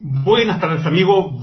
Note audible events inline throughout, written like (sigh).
Buenas tardes amigos,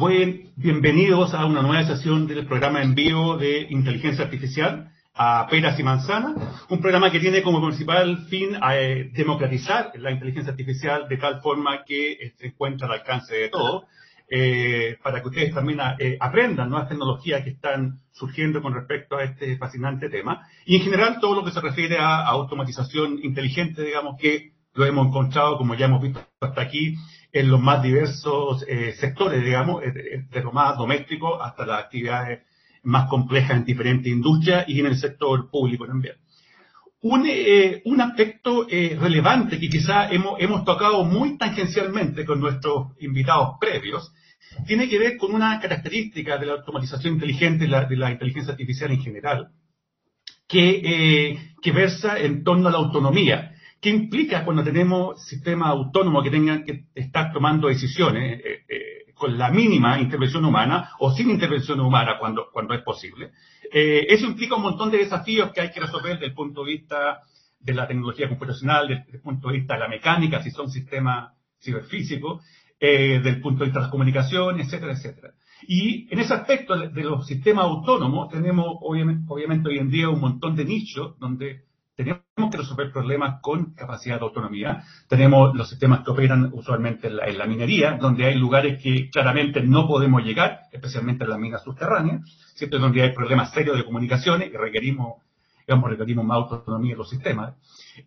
bienvenidos a una nueva sesión del programa en vivo de inteligencia artificial a peras y manzanas, un programa que tiene como principal fin eh, democratizar la inteligencia artificial de tal forma que se encuentre al alcance de todos, eh, para que ustedes también eh, aprendan nuevas tecnologías que están surgiendo con respecto a este fascinante tema, y en general todo lo que se refiere a automatización inteligente, digamos que lo hemos encontrado, como ya hemos visto hasta aquí, en los más diversos eh, sectores, digamos, de lo más doméstico hasta las actividades más complejas en diferentes industrias y en el sector público también. Un, eh, un aspecto eh, relevante que quizá hemos, hemos tocado muy tangencialmente con nuestros invitados previos tiene que ver con una característica de la automatización inteligente, la, de la inteligencia artificial en general, que, que versa en torno a la autonomía ¿Qué implica cuando tenemos sistemas autónomos que tengan que estar tomando decisiones eh, eh, con la mínima intervención humana o sin intervención humana cuando, cuando es posible? Eh, eso implica un montón de desafíos que hay que resolver desde el punto de vista de la tecnología computacional, desde el punto de vista de la mecánica, si son sistemas ciberfísicos, desde el punto de vista de las comunicaciones, etcétera, etcétera. Y en ese aspecto de, los sistemas autónomos tenemos obviamente, obviamente hoy en día un montón de nichos donde tenemos que resolver problemas con capacidad de autonomía. Tenemos los sistemas que operan usualmente en la, minería, donde hay lugares que claramente no podemos llegar, especialmente en las minas subterráneas, ¿cierto? donde hay problemas serios de comunicaciones y requerimos, digamos, requerimos más autonomía en los sistemas.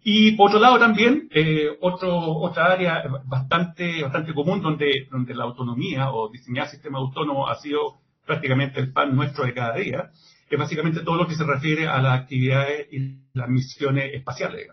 Y por otro lado también, eh, otro, otra área bastante, bastante común donde, donde la autonomía o diseñar sistemas autónomos ha sido prácticamente el pan nuestro de cada día, que básicamente todo lo que se refiere a las actividades y las misiones espaciales.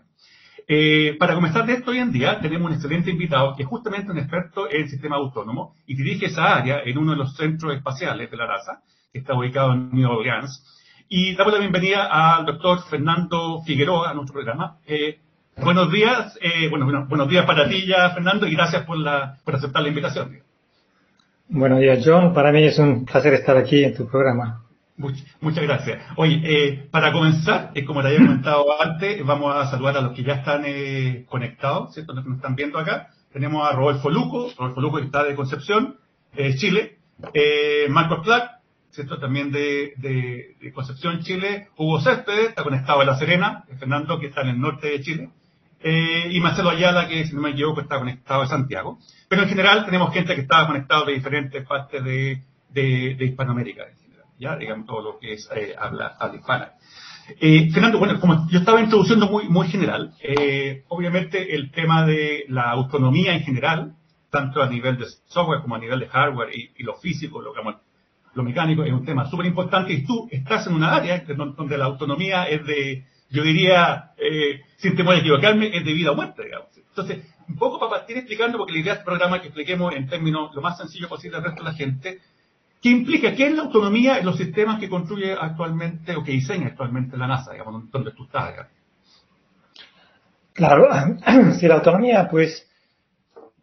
Eh, para comenzar de esto hoy en día tenemos un excelente invitado que es justamente un experto en sistema autónomo y dirige esa área en uno de los centros espaciales de la NASA, que está ubicado en New Orleans. Y damos la bienvenida al doctor Fernando Figueroa a nuestro programa. Eh, buenos días, eh, bueno, buenos días para ti ya, Fernando, y gracias por, la, por aceptar la invitación. Buenos días, John. Para mí es un placer estar aquí en tu programa muchas gracias. Oye, eh, para comenzar, eh, como te había comentado antes, vamos a saludar a los que ya están eh, conectados, ¿cierto? Los que nos están viendo acá. Tenemos a Rodolfo Luco, Rodolfo Luco que está de Concepción, Chile. Marcos Clark, ¿cierto? También de, Concepción, Chile. Hugo Céspedes, está conectado a La Serena. Fernando, que está en el norte de Chile. y Marcelo Ayala, que si no me equivoco está conectado a Santiago. Pero en general tenemos gente que está conectado de diferentes partes de, de Hispanoamérica ya digamos todo lo que es eh, habla, hispana. Eh, Fernando, bueno, como yo estaba introduciendo muy, muy general, eh, obviamente el tema de la autonomía en general, tanto a nivel de software como a nivel de hardware y, lo físico, lo, lo mecánico, es un tema súper importante y tú estás en una área donde la autonomía es de, yo diría, eh, sin temor a equivocarme, es de vida o muerte, digamos. Entonces, un poco para partir explicando, porque la idea del programa es que expliquemos en términos lo más sencillo posible al resto de la gente, ¿Qué implica? ¿Qué es la autonomía en los sistemas que construye actualmente o que diseña actualmente la NASA, digamos, donde tú estás? Claro, (clears throat) si la autonomía, pues,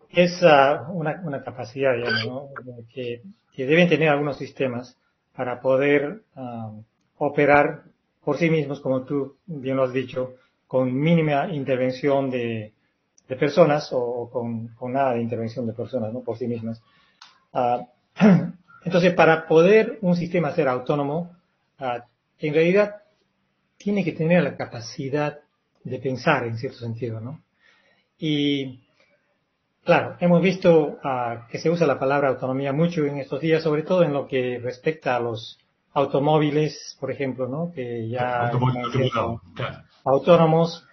es uh, una, capacidad, digamos, que, deben tener algunos sistemas para poder um, operar por sí mismos, como tú bien lo has dicho, con mínima intervención de, personas o, con, nada de intervención de personas, ¿no? Por sí mismas. Uh, (clears throat) Entonces, para poder un sistema ser autónomo, ah, en realidad tiene que tener la capacidad de pensar en cierto sentido, ¿no? Y claro, hemos visto ah, que se usa la palabra autonomía mucho en estos días, sobre todo en lo que respecta a los automóviles, por ejemplo, ¿no? Que ya autónomos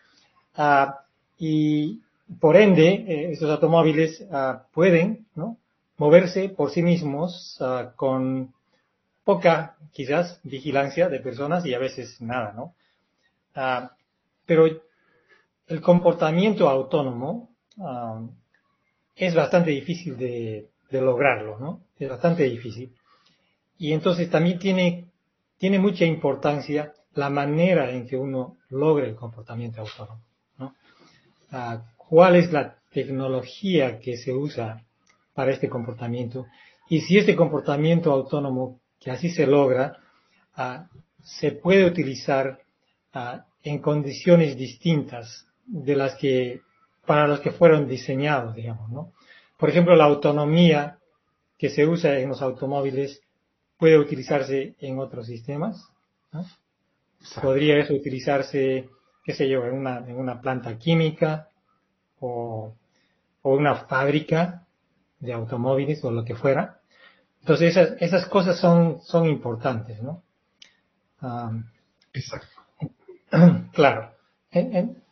uh, y por ende eh, estos automóviles pueden, ¿no? Moverse por sí mismos ah, con poca, quizás, vigilancia de personas y a veces nada, ¿no? Ah, pero el comportamiento autónomo ah, es bastante difícil de, lograrlo, ¿no? Es bastante difícil. Y entonces también tiene, tiene mucha importancia la manera en que uno logre el comportamiento autónomo, ¿no? ¿Cuál es la tecnología que se usa para este comportamiento. Y si este comportamiento autónomo, que así se logra, ah, se puede utilizar ah, en condiciones distintas de las que, para las que fueron diseñados, digamos, ¿no? Por ejemplo, la autonomía que se usa en los automóviles puede utilizarse en otros sistemas. Podría eso utilizarse, qué sé yo, en una, en una planta química o, o una fábrica de automóviles o lo que fuera. Entonces esas, esas cosas son, son importantes, ¿no? Exacto. (clears throat) Claro.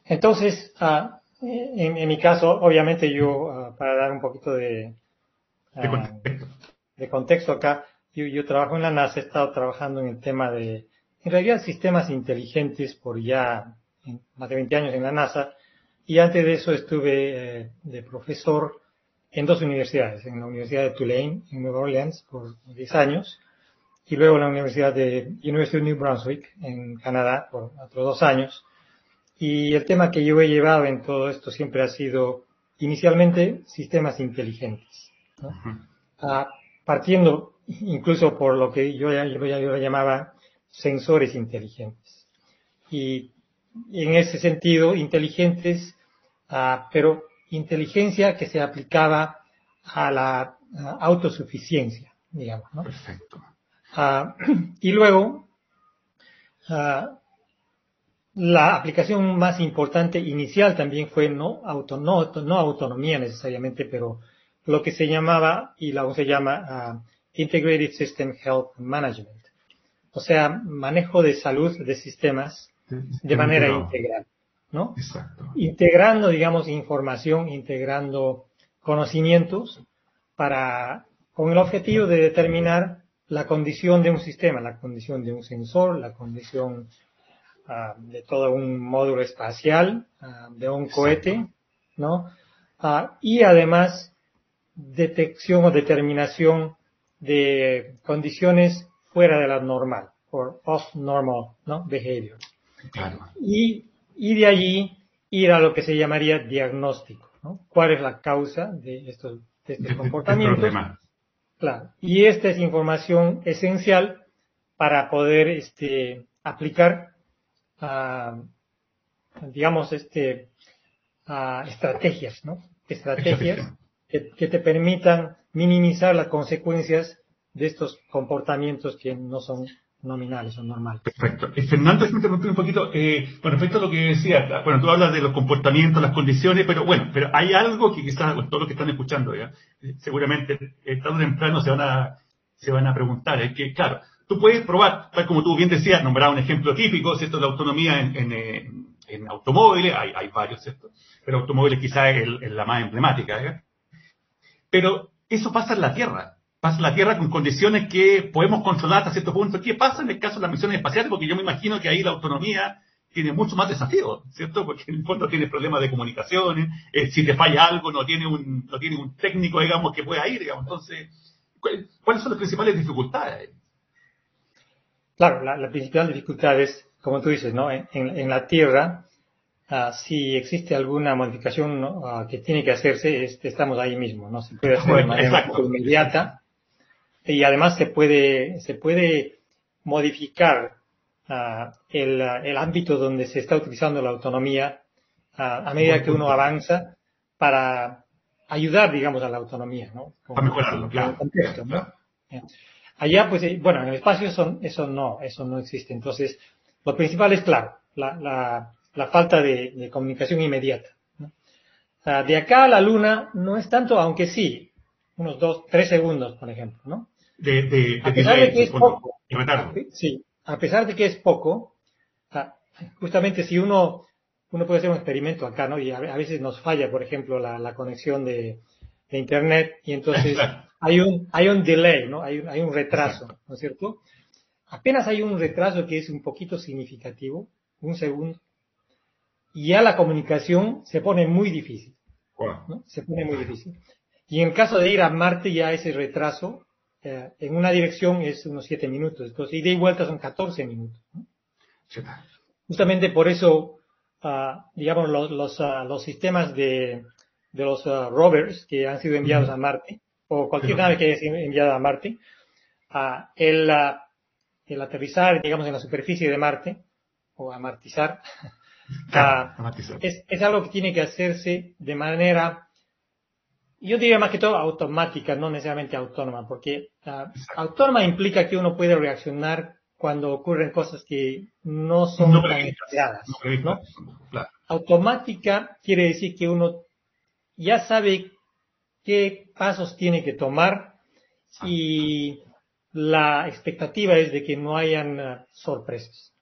Entonces, uh, en, mi caso, obviamente yo, ah, para dar un poquito de, de, contexto. de contexto acá, yo, yo, trabajo en la NASA, he estado trabajando en el tema de, en realidad, sistemas inteligentes por ya más de 20 años en la NASA, y antes de eso estuve eh, de profesor en dos universidades, en la Universidad de Tulane, en Nueva Orleans, por 10 años, y luego en la Universidad de University of New Brunswick, en Canadá, por otros dos años. Y el tema que yo he llevado en todo esto siempre ha sido inicialmente sistemas inteligentes. ¿no? ah, partiendo incluso por lo que yo, yo, yo llamaba sensores inteligentes. Y, y, en ese sentido, inteligentes, ah, pero inteligencia que se aplicaba a la autosuficiencia, digamos. ¿no? Perfecto. Ah, (clears throat) y luego, ah, la aplicación más importante inicial también fue no, auto, no, no autonomía necesariamente, pero lo que se llamaba y aún se llama uh, Integrated System Health Management. O sea, manejo de salud de sistemas de manera integral, ¿no? Exacto. Integrando, digamos, información, integrando conocimientos para, con el objetivo de determinar la condición de un sistema, la condición de un sensor, la condición uh, de todo un módulo espacial, uh, de un cohete, ¿no? Uh, y además detección o determinación de condiciones fuera de la normal, or off normal, ¿no? Behavior. Claro. Y, y de allí ir a lo que se llamaría diagnóstico, ¿no? ¿Cuál es la causa de estos, de estos comportamientos? Claro. Y esta es información esencial para poder este, aplicar uh, digamos, este, uh, estrategias, ¿no? Estrategias que, que, te permitan minimizar las consecuencias de estos comportamientos que no son nominales o normales. Perfecto. Eh, Fernando, me interrumpí un poquito eh, con respecto a lo que decía. Bueno, tú hablas de los comportamientos, las condiciones, pero bueno, pero hay algo que quizás bueno, todos los que están escuchando, ¿ya? Eh, seguramente eh, tarde o temprano se van a se van a preguntar. Es que, claro, tú puedes probar, tal como tú bien decías, nombrar un ejemplo típico, ¿cierto? La autonomía en, en, en automóviles, hay, hay, varios, ¿cierto? Pero automóviles quizás es, es la más emblemática. Pero eso pasa en la Tierra. Pasa la Tierra con condiciones que podemos controlar hasta cierto punto. ¿Qué pasa en el caso de las misiones espaciales? Porque yo me imagino que ahí la autonomía tiene mucho más desafíos, ¿cierto? Porque en el fondo tiene problemas de comunicaciones, eh, si te falla algo no tiene un, no tiene un técnico, digamos, que pueda ir, digamos. Entonces, ¿cuáles son las principales dificultades? Claro, la, la principal dificultad es, como tú dices, ¿no? En, en la Tierra, uh, si existe alguna modificación uh, que tiene que hacerse, este, estamos ahí mismo, ¿no? Se puede hacer de manera Exacto. inmediata y además se puede, se puede modificar uh, el, el, ámbito donde se está utilizando la autonomía a medida que uno avanza para ayudar, digamos, a la autonomía, ¿no? Para mejorarlo, claro. Contexto, ¿no? Allá, pues, bueno, en el espacio eso, eso no, eso no existe. Entonces, lo principal es, claro, la, la, la falta de, de, comunicación inmediata. sea, de acá a la Luna no es tanto, aunque sí, unos dos, tres segundos, por ejemplo, ¿no? De, de, a pesar de que es poco, sí, a pesar de que es poco, justamente si uno, uno puede hacer un experimento acá, ¿no? Y a, a veces nos falla, por ejemplo, la, la conexión de, de, Internet y entonces (laughs) hay un, hay un delay, ¿no? Hay, hay un retraso, ¿no es cierto? Apenas hay un retraso que es un poquito significativo, un segundo, y ya la comunicación se pone muy difícil. ¿no? Se pone muy difícil. Y en el caso de ir a Marte ya ese retraso eh, en una dirección es unos 7 minutos. Entonces, ida y vuelta son 14 minutos. ¿no? Justamente por eso, uh, digamos, los, los, uh, los, sistemas de, de los uh, rovers que han sido enviados a Marte, o cualquier nave que haya sido enviada a Marte, el, el aterrizar, digamos, en la superficie de Marte, o amartizar, (laughs) Claro, es, es, algo que tiene que hacerse de manera yo diría más que todo automática, no necesariamente autónoma, porque uh, autónoma implica que uno puede reaccionar cuando ocurren cosas que no son No tan esperadas, no claro. Automática quiere decir que uno ya sabe qué pasos tiene que tomar y la expectativa es de que no hayan uh, sorpresas.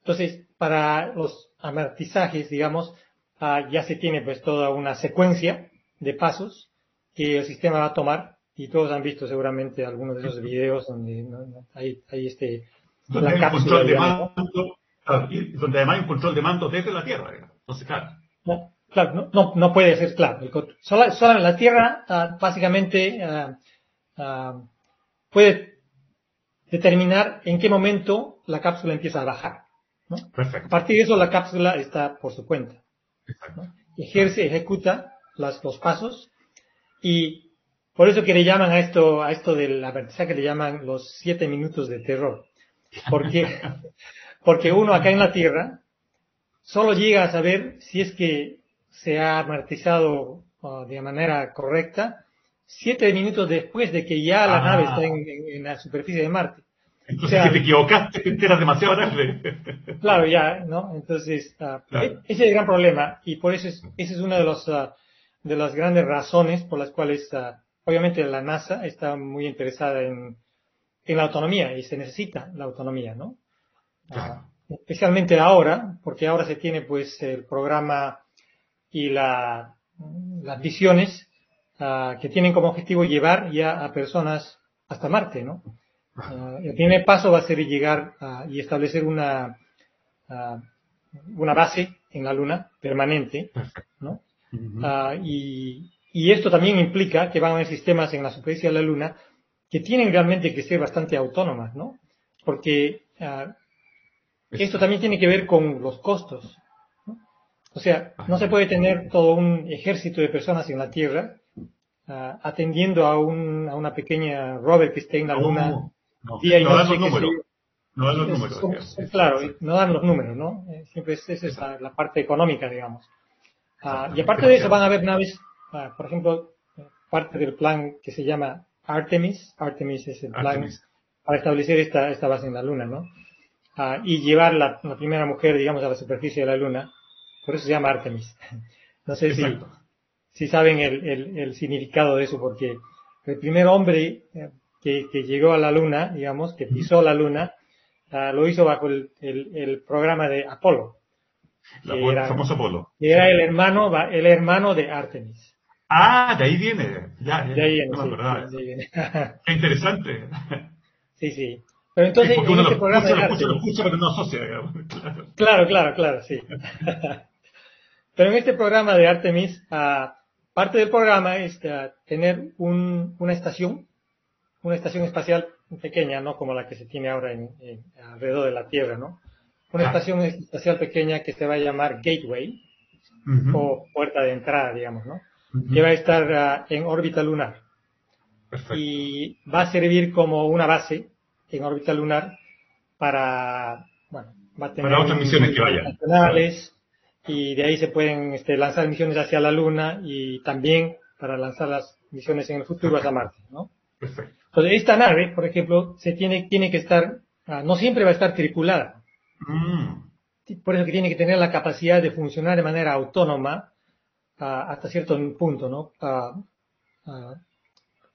Entonces, para los amortizajes, digamos, ah, ya se tiene pues toda una secuencia de pasos que el sistema va a tomar y todos han visto seguramente algunos de esos videos donde hay, hay este Donde la hay un cápsula, control de digamos, mando, claro, y donde además hay un control de mando desde la Tierra. Entonces, claro. No, claro, no, no, no puede ser claro. El sola, sola- la Tierra ah, básicamente ah, ah, puede determinar en qué momento la cápsula empieza a bajar. A partir de eso la cápsula está por su cuenta. Ejerce, ejecuta las, los pasos y por eso que le llaman a esto, a esto del aterrizaje le llaman los siete minutos de terror. Porque, (laughs) porque uno acá en la Tierra solo llega a saber si es que se ha amortizado uh, de manera correcta siete minutos después de que ya la Ah. nave está en, en- en la superficie de Marte. Entonces, O sea- si te equivocaste, (laughs) te enteras demasiado tarde. Claro, ya, ¿no? Entonces, ah, Claro. e- ese es el gran problema y por eso es, esa es una de, los, ah, de las grandes razones por las cuales, ah, obviamente, la NASA está muy interesada en, en la autonomía y se necesita la autonomía, ¿no? Ah, especialmente ahora, porque ahora se tiene pues el programa y la, las visiones ah, que tienen como objetivo llevar ya a personas hasta Marte, ¿no? El primer paso va a ser llegar y establecer una, una base en la Luna permanente, ¿no? Ah, y, y esto también implica que van a haber sistemas en la superficie de la Luna que tienen realmente que ser bastante autónomas, ¿no? Porque ah, esto también tiene que ver con los costos. ¿no? O sea, no se puede tener todo un ejército de personas en la Tierra ah, atendiendo a, un, a una pequeña rover que esté en la Luna No, no, día y noche. No dan los números. son- claro, no dan los números, ¿no? Eh, Siempre es, esa es la, la parte económica, digamos. Ah, y aparte de eso van a haber naves, por ejemplo, parte del plan que se llama Artemis. Artemis es el plan Artemis. para establecer esta, esta base en la Luna, ¿no? Ah, y llevar la, la primera mujer, digamos, a la superficie de la Luna. Por eso se llama Artemis. (laughs) No sé si, Exacto. si saben el, el- el significado de eso, porque el primer hombre eh, que, que llegó a la Luna, digamos, que pisó la Luna, ah, lo hizo bajo el- el programa de Apolo, La, que era- famoso polo. era el hermano, el hermano de Artemis. Ah, de ahí viene. Ya, ya, De ahí viene, no sí, de ahí viene. Qué interesante. (laughs) sí, sí. Pero entonces, en este lo programa escucha, de lo lo Artemis- escucha, pero no asocia. (laughs) Claro. Claro, claro, claro, sí. (laughs) Pero en este programa de Artemis, ah, parte del programa es ah, tener un- una estación, una estación espacial pequeña, no como la que se tiene ahora en, en- alrededor de la Tierra, ¿no? Una Ah. estación espacial pequeña que se va a llamar Gateway o puerta de entrada, digamos, ¿no? Ujú. Que va a estar ah, en órbita lunar Perfecto. y va a servir como una base en órbita lunar para, bueno, va a tener Para otras misiones que vayan. nacionales y de ahí se pueden este, lanzar misiones hacia la Luna y también para lanzar las misiones en el futuro hacia Marte, ¿no? Perfecto. Entonces esta nave, por ejemplo, se tiene tiene que estar, ah, no siempre va a estar tripulada, Mm. por eso que tiene que tener la capacidad de funcionar de manera autónoma ah, hasta cierto punto, ¿no? Ah, ah,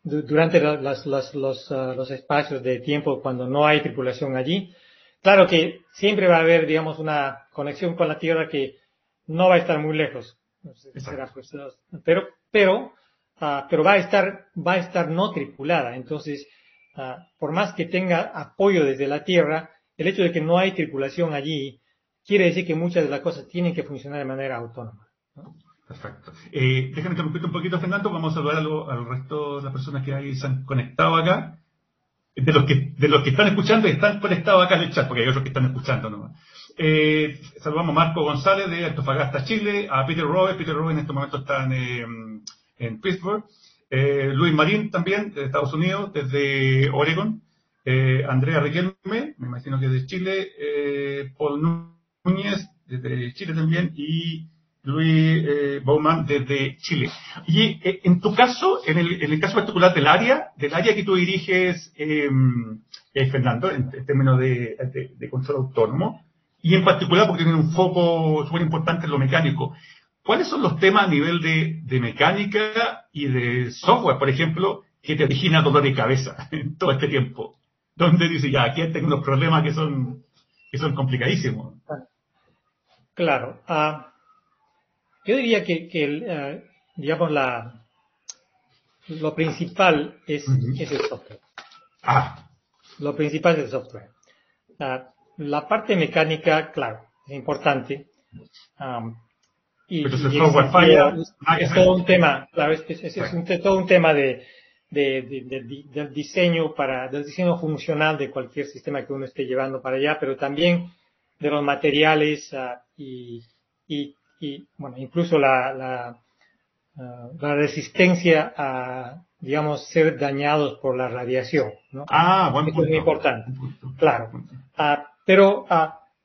du- durante la- las- las- los, los espacios de tiempo cuando no hay tripulación allí. Claro que siempre va a haber, digamos, una conexión con la Tierra que no va a estar muy lejos. Será, pues, pero, pero, pero va a estar, va a estar no tripulada. Entonces, por más que tenga apoyo desde la Tierra, el hecho de que no hay tripulación allí quiere decir que muchas de las cosas tienen que funcionar de manera autónoma. Perfecto. Eh, déjame interrumpirte un poquito, Fernando. Vamos a saludar al resto de las personas que ahí se han conectado acá. De los que, de los que están escuchando y están conectados acá en el chat, porque hay otros que están escuchando nomás. Eh, saludamos a Marco González de Antofagasta, Chile, a Peter Rowe. Peter Rowe en este momento está en, eh, en Pittsburgh. Eh, Luis Marín también, de Estados Unidos, desde Oregon. Eh, Andrea Riquelme, me imagino que de Chile. Eh, Paul Núñez, desde Chile también. Y Luis eh, Bauman desde Chile. Y eh, en tu caso, en el, caso particular del área, del área que tú diriges, eh, Fernando, en, términos de, control autónomo, y en particular porque tiene un foco súper importante en lo mecánico, ¿cuáles son los temas a nivel de, mecánica y de software, por ejemplo, que te origina dolor de cabeza (laughs) en todo este tiempo? Donde dice, ya, aquí tengo unos problemas que son, que son complicadísimos. Claro. Ah, yo diría que, el, eh, digamos, la, lo principal es, es el software. Ah. Lo principal es el software. la parte mecánica, claro, es importante. y, Pero el software falla. Es, todo un tema, claro, es, es, todo un tema de, del diseño para, del diseño funcional de cualquier sistema que uno esté llevando para allá, pero también de los materiales uh, y, y y bueno, incluso la, la, ah, la resistencia a, digamos, ser dañados por la radiación. ¿no? Ah, bueno. es muy importante. Claro. Ah, pero,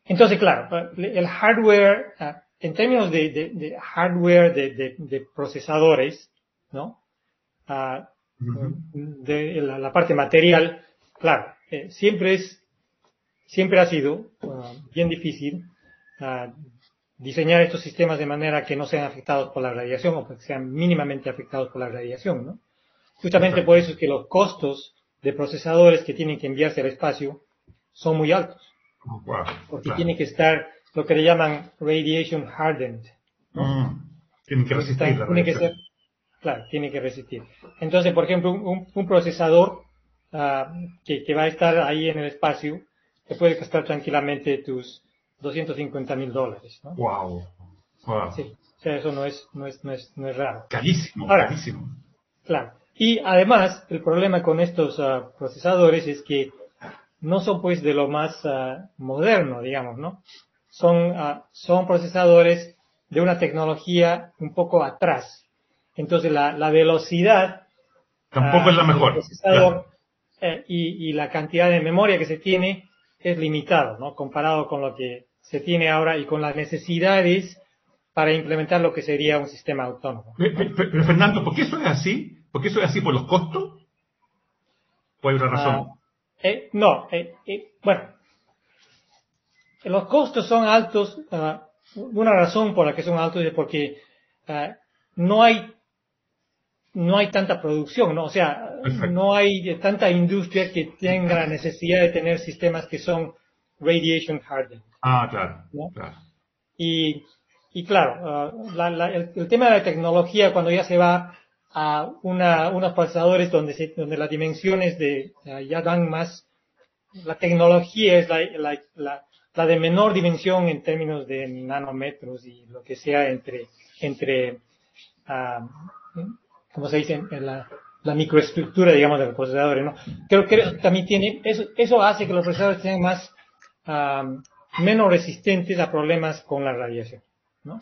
entonces, claro, el hardware, en términos de, de, de hardware de, de, procesadores, ¿no? De la, la, parte material, claro, eh, siempre es, siempre ha sido bien difícil diseñar estos sistemas de manera que no sean afectados por la radiación o que sean mínimamente afectados por la radiación, ¿no? Justamente por eso es que los costos de procesadores que tienen que enviarse al espacio son muy altos. Oh, porque tiene que estar lo que le llaman radiation hardened. Mm, tienen que resistir. Claro, tiene que resistir. Entonces, por ejemplo, un, procesador ah, que, que, va a estar ahí en el espacio, te puede costar tranquilamente tus 250 mil dólares. ¿no? Wow. Sí, o sea, eso no es, no es, no es, no es raro. Carísimo, carísimo. Claro. Y además, el problema con estos ah, procesadores es que no son pues de lo más ah, moderno, digamos, ¿no? Son, uh, son procesadores de una tecnología un poco atrás. Entonces, la, la velocidad tampoco es la mejor. Procesador, eh, y, y la cantidad de memoria que se tiene es limitado, ¿no? Comparado con lo que se tiene ahora y con las necesidades para implementar lo que sería un sistema autónomo. Pero, Fernando, ¿por qué eso es así? ¿Por qué eso es así por los costos? ¿O hay otra razón? Ah, eh, no, eh, eh, bueno, los costos son altos. Ah, una razón por la que son altos es porque ah, no hay no hay tanta producción, ¿no? O sea, no hay tanta industria que tenga la necesidad de tener sistemas que son radiation hardened. Ah, claro. Y, y claro, uh, el, tema de la tecnología cuando ya se va a una, unos procesadores donde, se, donde las dimensiones de, uh, ya dan más, la tecnología es la, la, la, de menor dimensión en términos de nanómetros y lo que sea entre, entre, uh, como se dice, en la, la microestructura, digamos, de los procesadores, ¿no? Creo que también tiene, eso, eso hace que los procesadores sean más, menos resistentes a problemas con la radiación, ¿no?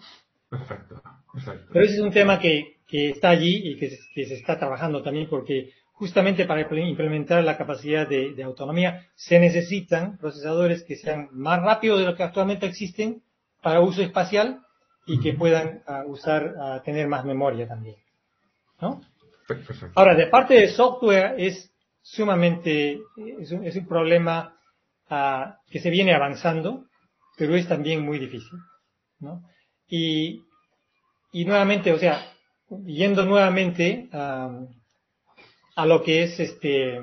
Perfecto, perfecto. Pero ese es un tema que, que está allí y que se, que se, está trabajando también porque justamente para implementar la capacidad de, de, autonomía se necesitan procesadores que sean más rápidos de lo que actualmente existen para uso espacial y que puedan uh, usar, uh, tener más memoria también, ¿no? Ahora, de parte de software es sumamente, es un, es un problema uh, que se viene avanzando, pero es también muy difícil, ¿no? Y, y nuevamente, o sea, yendo nuevamente uh, a lo que es este,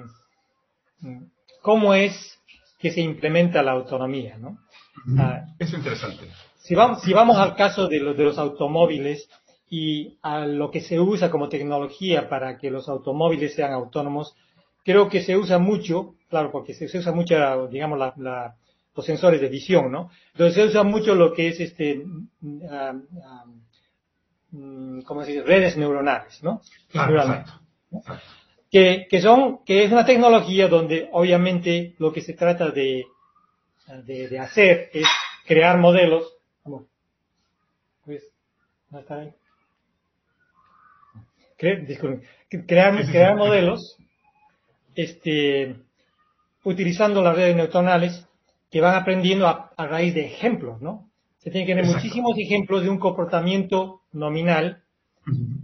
cómo es que se implementa la autonomía, ¿no? Uh, es interesante. Si vamos, si vamos al caso de, los de los automóviles, y a lo que se usa como tecnología para que los automóviles sean autónomos, creo que se usa mucho, claro, porque se, usa mucho, digamos, la, los sensores de visión, ¿no? Entonces se usa mucho lo que es este, um, um, ¿cómo se dice? Redes neuronales, ¿no? Claro, Que, que son, que es una tecnología donde obviamente lo que se trata de, de, de hacer es crear modelos, pues, ¿no está bien? crear, crear modelos este, utilizando las redes neuronales que van aprendiendo a, raíz de ejemplos, ¿no? Se tiene que tener muchísimos ejemplos de un comportamiento nominal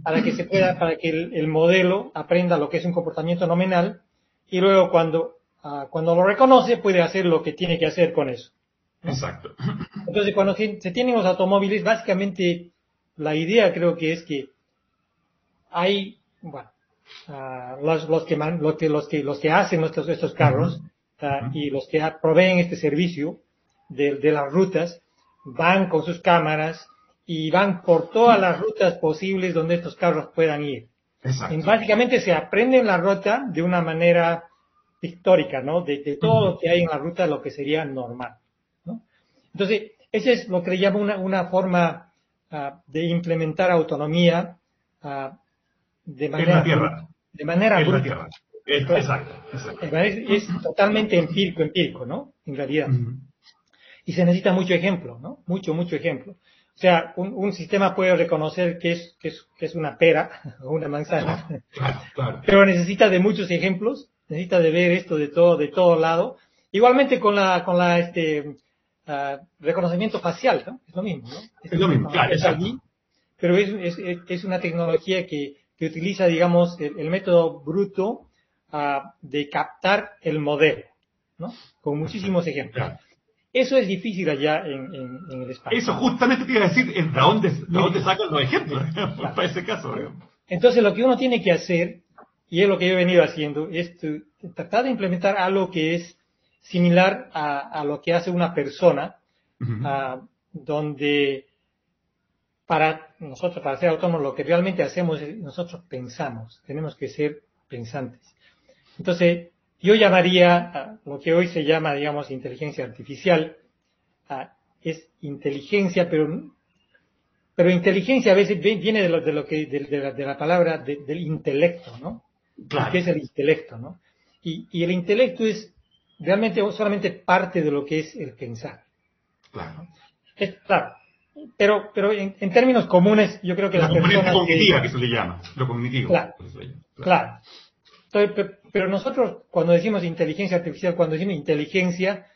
para que se pueda, para que el, modelo aprenda lo que es un comportamiento nominal y luego cuando, ah, cuando lo reconoce puede hacer lo que tiene que hacer con eso. Exacto. Entonces, cuando se, tienen los automóviles, básicamente la idea creo que es que hay, bueno, ah, los, los, que los, que, los, que, los que hacen estos, estos carros ah, y los que proveen este servicio de, de las rutas van con sus cámaras y van por todas las rutas posibles donde estos carros puedan ir. Exacto. básicamente se aprende la ruta de una manera histórica, ¿no? De, todo lo que hay en la ruta, lo que sería normal, ¿no? Entonces, ese es lo que le llamo una, una forma ah, de implementar autonomía uh, de manera... tierra. De manera bruta. Exacto, exacto. Es, totalmente empírico, empírico, ¿no? En realidad. Y se necesita mucho ejemplo, ¿no? Mucho, mucho ejemplo. O sea, un, sistema puede reconocer que es, que es, que es una pera (laughs) o una manzana, pero necesita de muchos ejemplos, necesita de ver esto de todo, de todo lado. Igualmente con la, con la, este, uh, reconocimiento facial, ¿no? Es lo mismo, ¿no? Es, lo mismo, claro, pero es, es, es, una tecnología que, que utiliza, digamos, el, método bruto uh, de captar el modelo, ¿no? Con muchísimos ejemplos. Eso es difícil allá en, el espacio. Eso justamente te iba a decir, ¿de dónde, de dónde sacan los ejemplos (laughs) para ese caso? Entonces lo que uno tiene que hacer, y es lo que yo he venido haciendo, es tratar de implementar algo que es similar a, lo que hace una persona, donde para nosotros, para ser autónomos, lo que realmente hacemos es nosotros pensamos, tenemos que ser pensantes. Entonces, yo llamaría lo que hoy se llama, digamos, inteligencia artificial, es inteligencia, pero, pero inteligencia a veces viene de lo, de lo que, de, la, palabra del intelecto, ¿no? Claro. ¿Qué es el intelecto, no? Y, el intelecto es realmente solamente parte de lo que es el pensar. Claro. Es, claro. Pero, pero en, términos comunes, yo creo que la, la persona. cognitiva que, se le llama. Lo cognitivo. claro. claro pero nosotros cuando decimos inteligencia artificial, cuando decimos inteligencia,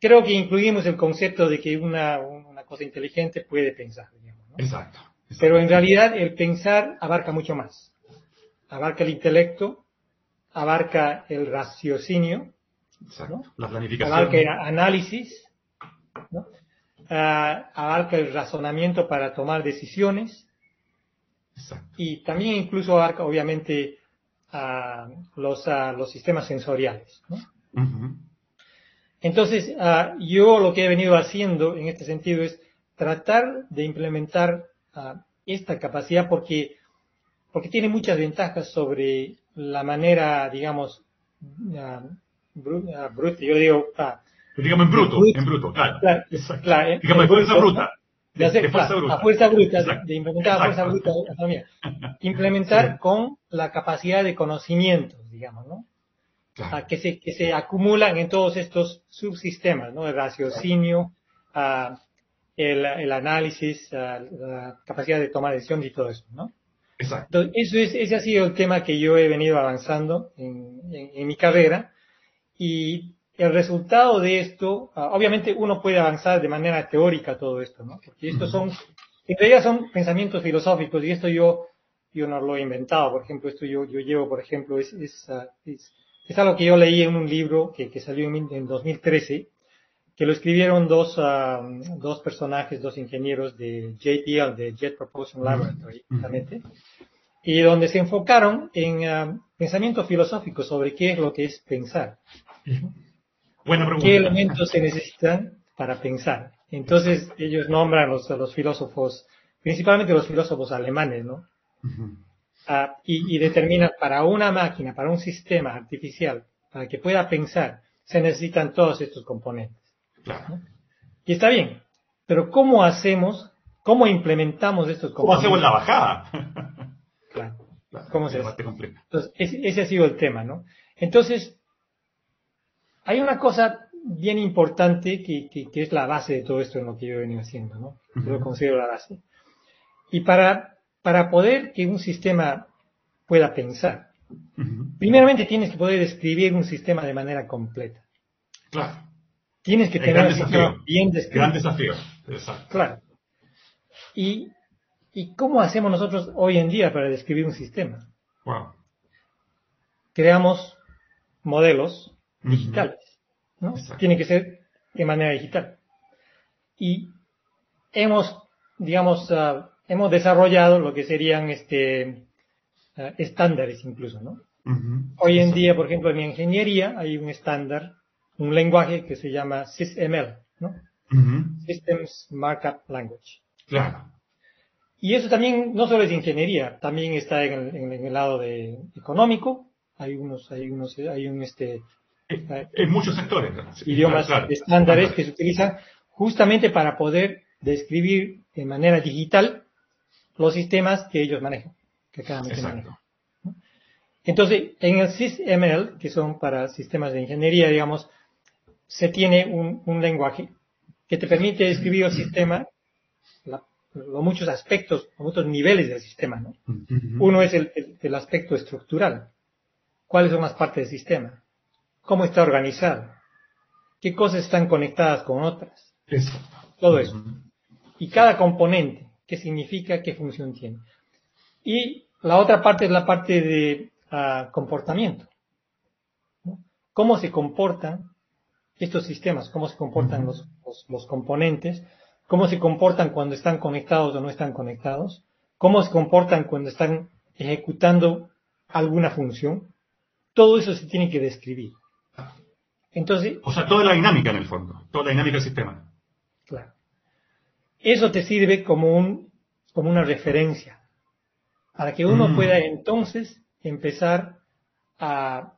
creo que incluimos el concepto de que una, cosa inteligente puede pensar. exacto, Pero en realidad el pensar abarca mucho más. Abarca el intelecto, abarca el raciocinio, la planificación. abarca el análisis, abarca el razonamiento para tomar decisiones. Y también incluso abarca obviamente a los, a los sistemas sensoriales. Entonces, ah, yo lo que he venido haciendo en este sentido es tratar de implementar esta capacidad porque, porque tiene muchas ventajas sobre la manera, digamos, uh, bruta, yo digo, digamos en bruto, en bruto, claro. digamos en fuerza bruta de hacer a fuerza bruta, de, implementar fuerza bruta autonomía. Implementar con la capacidad de conocimiento, digamos, ¿no? que, se, que se acumulan en todos estos subsistemas, ¿no? El raciocinio, el, el, análisis, la capacidad de tomar decisiones y todo eso, ¿no? Exacto. Entonces, eso es, ese ha sido el tema que yo he venido avanzando en, en mi carrera y el resultado de esto, ah, obviamente uno puede avanzar de manera teórica todo esto, ¿no? Porque estos son, en realidad son pensamientos filosóficos y esto yo, yo no lo he inventado, por ejemplo, esto yo, yo llevo, por ejemplo, es, es, ah, es, es algo que yo leí en un libro que, que salió en, en, 2013, que lo escribieron dos, uh, dos personajes, dos ingenieros de JPL, de Jet Propulsion Laboratory, justamente, y donde se enfocaron en pensamiento filosófico sobre qué es lo que es pensar. ¿Qué elementos se necesitan para pensar? Entonces ellos nombran los, a los filósofos, principalmente los filósofos alemanes, ¿no? Ah, y, determinan para una máquina, para un sistema artificial, para que pueda pensar, se necesitan todos estos componentes. Y está bien, pero ¿cómo hacemos, cómo implementamos estos componentes? ¿Cómo hacemos la bajada? claro. ¿Cómo se hace? Entonces, ese ha sido el tema, ¿no? Entonces, hay una cosa bien importante que, es la base de todo esto en lo que yo he venido haciendo, ¿no? Yo lo considero la base. Y para, para poder que un sistema pueda pensar, primeramente tienes que poder describir un sistema de manera completa. Claro. tienes que tener un sistema bien descrito. Gran desafío, exacto. Claro. Y, ¿Y cómo hacemos nosotros hoy en día para describir un sistema? Wow. Creamos modelos digitales, ¿no? Tiene que ser de manera digital. Y hemos, digamos, uh, hemos desarrollado lo que serían este uh, estándares incluso, ¿no? Hoy en día, por ejemplo, en mi ingeniería hay un estándar, un lenguaje que se llama SysML, ¿no? Systems Markup Language. Claro. Y eso también no solo es ingeniería, también está en el, en el lado de económico. Hay unos, hay unos, hay un este. En muchos sectores. Idiomas estándares que se utilizan justamente para poder describir de manera digital los sistemas que ellos manejan, que cada mente maneja. Entonces, en el SysML, que son para sistemas de ingeniería, digamos, se tiene un, un lenguaje que te permite describir el sistema, la, los muchos aspectos, los muchos niveles del sistema. ¿no? Uno es el, el, el, aspecto estructural. ¿Cuáles son las partes del sistema? ¿Cómo está organizado? ¿Qué cosas están conectadas con otras? Eso. Todo eso. Y cada componente, qué significa, qué función tiene. Y la otra parte es la parte de uh, comportamiento. ¿no? ¿Cómo se comportan estos sistemas? ¿Cómo se comportan los, los, los, componentes? ¿Cómo se comportan cuando están conectados o no están conectados? ¿Cómo se comportan cuando están ejecutando alguna función? Todo eso se tiene que describir. Entonces, o sea, toda la dinámica en el fondo, toda la dinámica del sistema. Claro. Eso te sirve como un como una referencia para que uno mm. pueda entonces empezar a,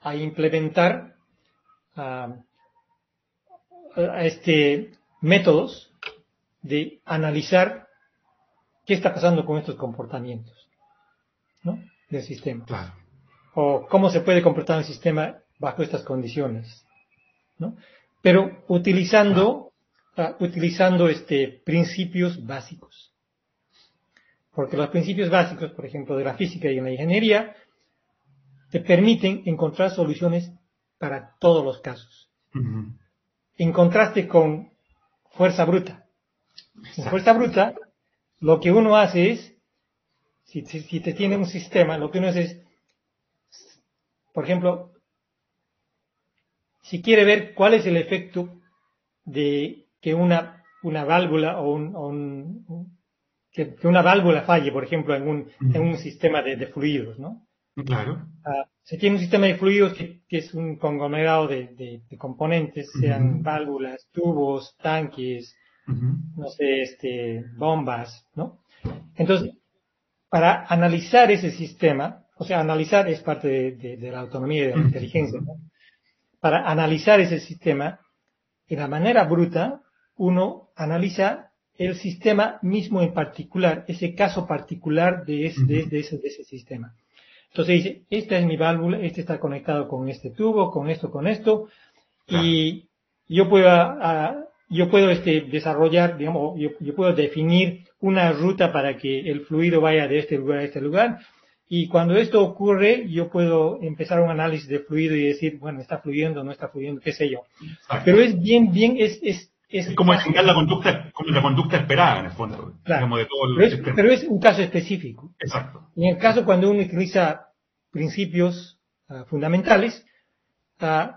a implementar a, a este, métodos de analizar qué está pasando con estos comportamientos ¿no? del sistema. Claro. O cómo se puede comportar el sistema bajo estas condiciones. ¿no? Pero utilizando, uh, utilizando este, principios básicos. Porque los principios básicos, por ejemplo, de la física y en la ingeniería, te permiten encontrar soluciones para todos los casos. Uh -huh. En contraste con fuerza bruta. En fuerza bruta, lo que uno hace es, si, si, si, te tiene un sistema, lo que uno hace es, por ejemplo, si quiere ver cuál es el efecto de que una, una válvula o un, o un que, que, una válvula falle, por ejemplo, en un, en un sistema de, de, fluidos, ¿no? Claro. Uh, se tiene un sistema de fluidos que, que es un conglomerado de, de, de componentes, uh -huh. sean válvulas, tubos, tanques, uh -huh. no sé, este, bombas, ¿no? Entonces, para analizar ese sistema, o sea, analizar es parte de, de la autonomía y de la inteligencia, ¿no? Para analizar ese sistema, de la manera bruta, uno analiza el sistema mismo en particular, ese caso particular de ese, de, de ese, de ese sistema. Entonces dice, esta es mi válvula, este está conectado con este tubo, con esto, con esto, y yo puedo, a, yo puedo este, desarrollar, digamos, yo, yo, puedo definir una ruta para que el fluido vaya de este lugar a este lugar, y cuando esto ocurre, yo puedo empezar un análisis de fluido y decir, bueno, está fluyendo, no está fluyendo, qué sé yo. Exacto. Pero es bien, bien, es, es es, como indicar la conducta, como la conducta esperada en el fondo. Claro. Digamos, de todo pero, es, pero, es, un caso específico. Exacto. En el caso cuando uno utiliza principios uh, fundamentales, uh,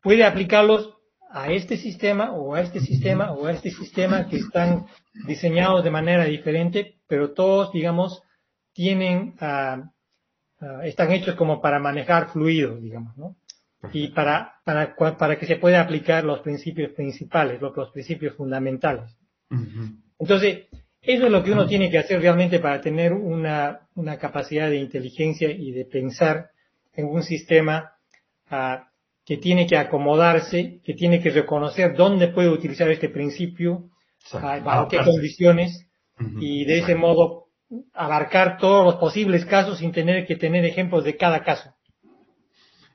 puede aplicarlos a este sistema o a este sistema o a este sistema que están diseñados de manera diferente, pero todos, digamos, tienen, uh, están hechos como para manejar fluidos, digamos, ¿no? y para, para, para que se pueda aplicar los principios principales, los, los principios fundamentales. Uh -huh. Entonces, eso es lo que uno tiene que hacer realmente para tener una, una capacidad de inteligencia y de pensar en un sistema uh, que tiene que acomodarse, que tiene que reconocer dónde puede utilizar este principio, uh, bajo qué condiciones, uh -huh. y de ese modo abarcar todos los posibles casos sin tener que tener ejemplos de cada caso.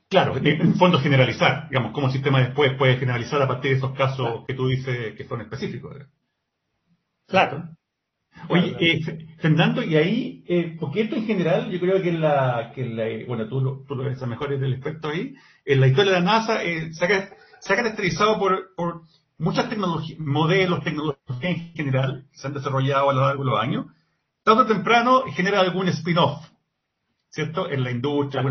Claro, en fondo generalizar, digamos, cómo el sistema después puede generalizar a partir de esos casos claro. que tú dices que son específicos. Claro. Oye, eh, Fernando, y ahí, eh, porque esto en general, yo creo que la, que la bueno, tú, tú lo ves mejor del experto ahí, en la historia de la NASA, eh, saca, se ha caracterizado por, por muchas tecnologías, modelos, tecnologías en general, que se han desarrollado a lo largo de los años. Tarde o temprano genera algún spin-off, ¿cierto? En la industria,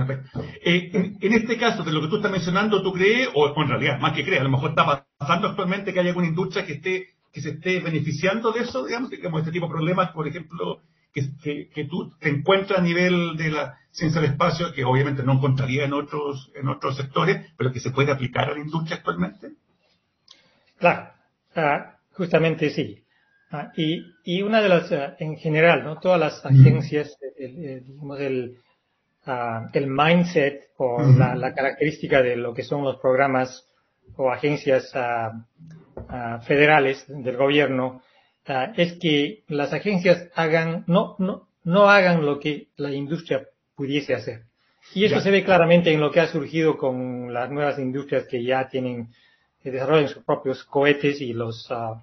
eh, en, este caso, de lo que tú estás mencionando, ¿tú crees, o, en realidad, más que crees, a lo mejor está pasando actualmente que hay alguna industria que esté que se esté beneficiando de eso, digamos, digamos este tipo de problemas, por ejemplo, que, que, tú te encuentras a nivel de la ciencia del espacio, que obviamente no encontraría en otros, en otros sectores, pero que se puede aplicar a la industria actualmente? Claro, uh, justamente sí. Uh, y, y, una de las, uh, en general, ¿no? Todas las agencias, el, el, digamos, el, el mindset o la, la, característica de lo que son los programas o agencias federales del gobierno es que las agencias hagan, no, no, no hagan lo que la industria pudiese hacer. Y eso ya. se ve claramente en lo que ha surgido con las nuevas industrias que ya tienen, que desarrollan sus propios cohetes y los, uh,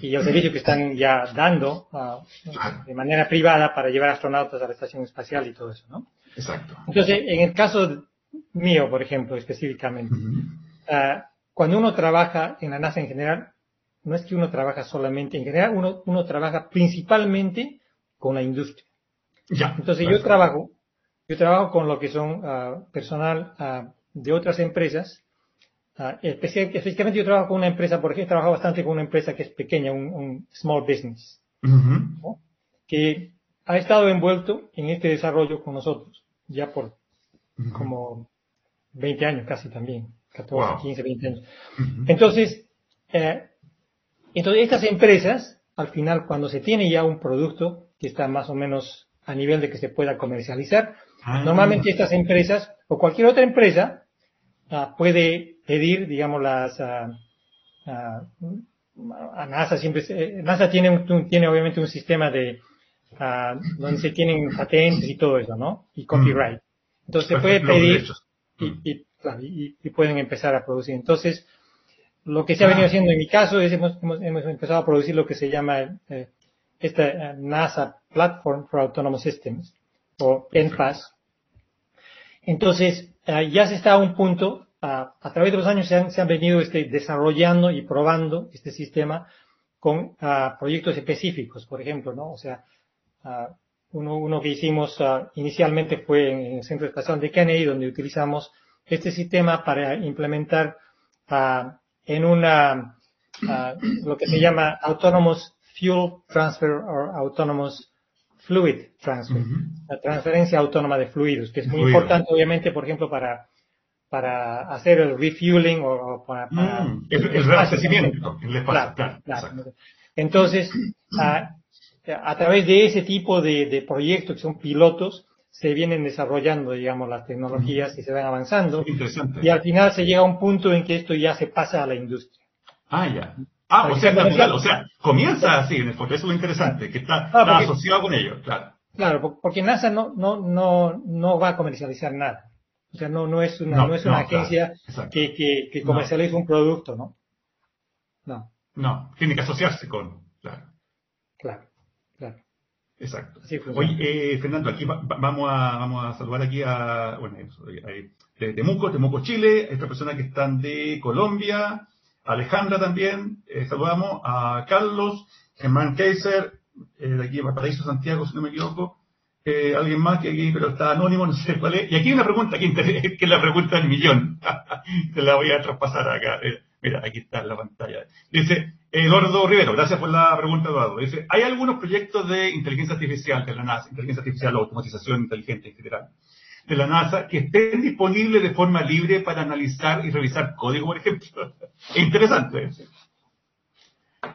y el servicio que están ya dando uh, de manera privada para llevar astronautas a la estación espacial y todo eso, ¿no? Exacto. Entonces, en el caso mío, por ejemplo, específicamente, uh -huh. uh, cuando uno trabaja en la NASA en general, no es que uno trabaja solamente, en general uno, uno trabaja principalmente con la industria. Ya, Entonces yo trabajo, yo trabajo con lo que son uh, personal uh, de otras empresas, uh, específicamente yo trabajo con una empresa, por ejemplo, trabajo bastante con una empresa que es pequeña, un, un small business, uh -huh. ¿no? que ha estado envuelto en este desarrollo con nosotros, ya por uh -huh. como 20 años casi también, 14, wow. 15, 20 años. Uh -huh. Entonces, eh, entonces, estas empresas, al final, cuando se tiene ya un producto que está más o menos a nivel de que se pueda comercializar, ah. normalmente estas empresas o cualquier otra empresa uh, puede pedir, digamos, las uh, a NASA siempre se, NASA tiene un, tiene obviamente un sistema de donde se tienen patentes y todo eso, ¿no? Y copyright. Entonces se puede pedir y, y, y, y pueden empezar a producir. Entonces, lo que se ha venido haciendo en mi caso es hemos, hemos, hemos empezado a producir lo que se llama eh, esta eh, NASA Platform for Autonomous Systems o NPAS. Entonces, eh, ya se está a un punto, a, a través de los años se han, se han venido este, desarrollando y probando este sistema con uh, proyectos específicos, por ejemplo, ¿no? O sea, uh, uno, uno que hicimos uh, inicialmente fue en el Centro Espacial de Kennedy, donde utilizamos este sistema para implementar en una, lo que se llama Autonomous Fuel Transfer o Autonomous Fluid Transfer, uh -huh. la transferencia autónoma de fluidos, que es muy Fluido. importante obviamente, por ejemplo, para, para hacer el refueling o, o para, para mm, el, el reabastecimiento, el espacio, claro, claro, claro. Entonces, a, a, través de ese tipo de, de proyectos que son pilotos, se vienen desarrollando, digamos, las tecnologías y se van avanzando. Interesante. Y al final se llega a un punto en que esto ya se pasa a la industria. Ah, ya. Ah, o sea, natural, o sea, comienza así en el fondo, eso es lo interesante, que está, ah, porque, está asociado con ello, claro. Claro, porque NASA no, no, no, no va a comercializar nada. O sea, no, no es una, no, no es una no, agencia claro, que, que, que comercializa un producto, ¿no? No. No, tiene que asociarse con, claro. Claro, claro. Exacto. Oye, eh, Fernando, aquí va, vamos, a, vamos a saludar aquí a, bueno, de Temuco, Temuco, Chile, a esta persona que están de Colombia, Alejandra también, eh, saludamos a Carlos, Germán Kaiser, eh, de aquí de Valparaíso, Santiago, si no me equivoco, eh, alguien más que aquí, pero está anónimo, (laughs) no sé cuál es. Y aquí hay una pregunta que, (laughs) que es la pregunta del millón. (laughs) Te la voy a traspasar acá. Eh, mira, aquí está en la pantalla. Dice, Eduardo Rivero, gracias por la pregunta, Eduardo. Dice, ¿hay algunos proyectos de inteligencia artificial de la NASA, inteligencia artificial automatización inteligente en general, de la NASA, que estén disponibles de forma libre para analizar y revisar código, por ejemplo? Es (laughs) interesante.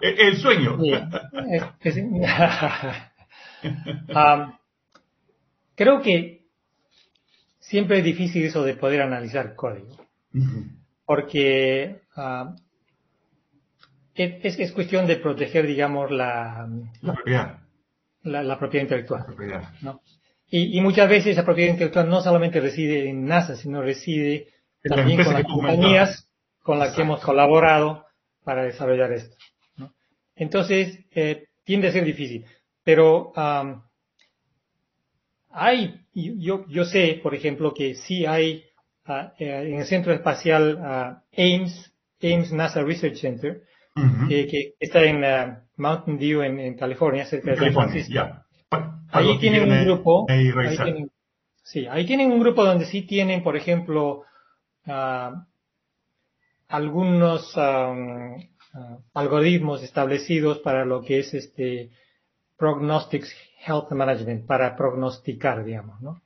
El, el sueño. Sí. um, (laughs) creo que siempre es difícil eso de poder analizar código. Porque uh, es, es cuestión de proteger, digamos, la, la propiedad. La, la propiedad intelectual. La propiedad. ¿no? Y, y, muchas veces esa propiedad intelectual no solamente reside en NASA, sino reside en también con las compañías con las que hemos colaborado para desarrollar esto. ¿no? Entonces, eh, tiende a ser difícil. Pero um, hay, yo, yo sé, por ejemplo, que sí hay uh, en el Centro Espacial uh, Ames, Ames NASA Research Center, que, está en uh, Mountain View, en, California, cerca de San Francisco. Ahí tienen un grupo. Ahí tienen, sí, ahí tienen un grupo donde sí tienen, por ejemplo, uh, algunos um, uh, algoritmos establecidos para lo que es este Prognostics Health Management, para prognosticar, digamos, ¿no?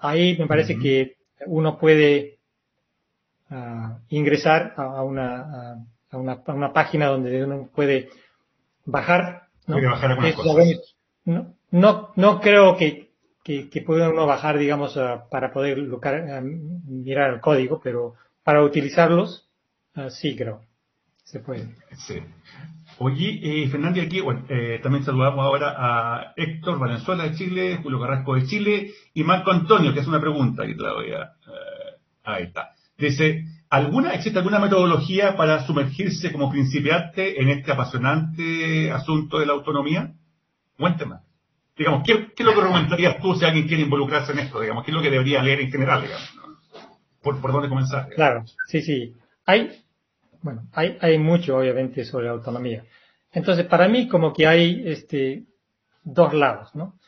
ahí me parece que uno puede ingresar a, una, a, una, a, una, página donde uno puede bajar. ¿no? bajar no, no, no, creo que, que, que, pueda uno bajar, digamos, para poder mirar el código, pero para utilizarlos, sí creo. Se puede. Sí. Oye, eh, Fernando, aquí eh, también saludamos ahora a Héctor Valenzuela de Chile, Julio Carrasco de Chile y Marco Antonio, que es una pregunta que te la voy a... Eh, ahí está. Dice, ¿alguna, ¿existe alguna metodología para sumergirse como principiante en este apasionante asunto de la autonomía? Cuénteme. Digamos, ¿qué, ¿qué, es lo que recomendarías tú si alguien quiere involucrarse en esto? Digamos, ¿qué es lo que debería leer en general? Digamos, ¿Por, ¿Por dónde comenzar? Claro, sí, sí. Hay, bueno, hay, hay mucho, obviamente, sobre autonomía. Entonces, para mí, como que hay este, dos lados, ¿no?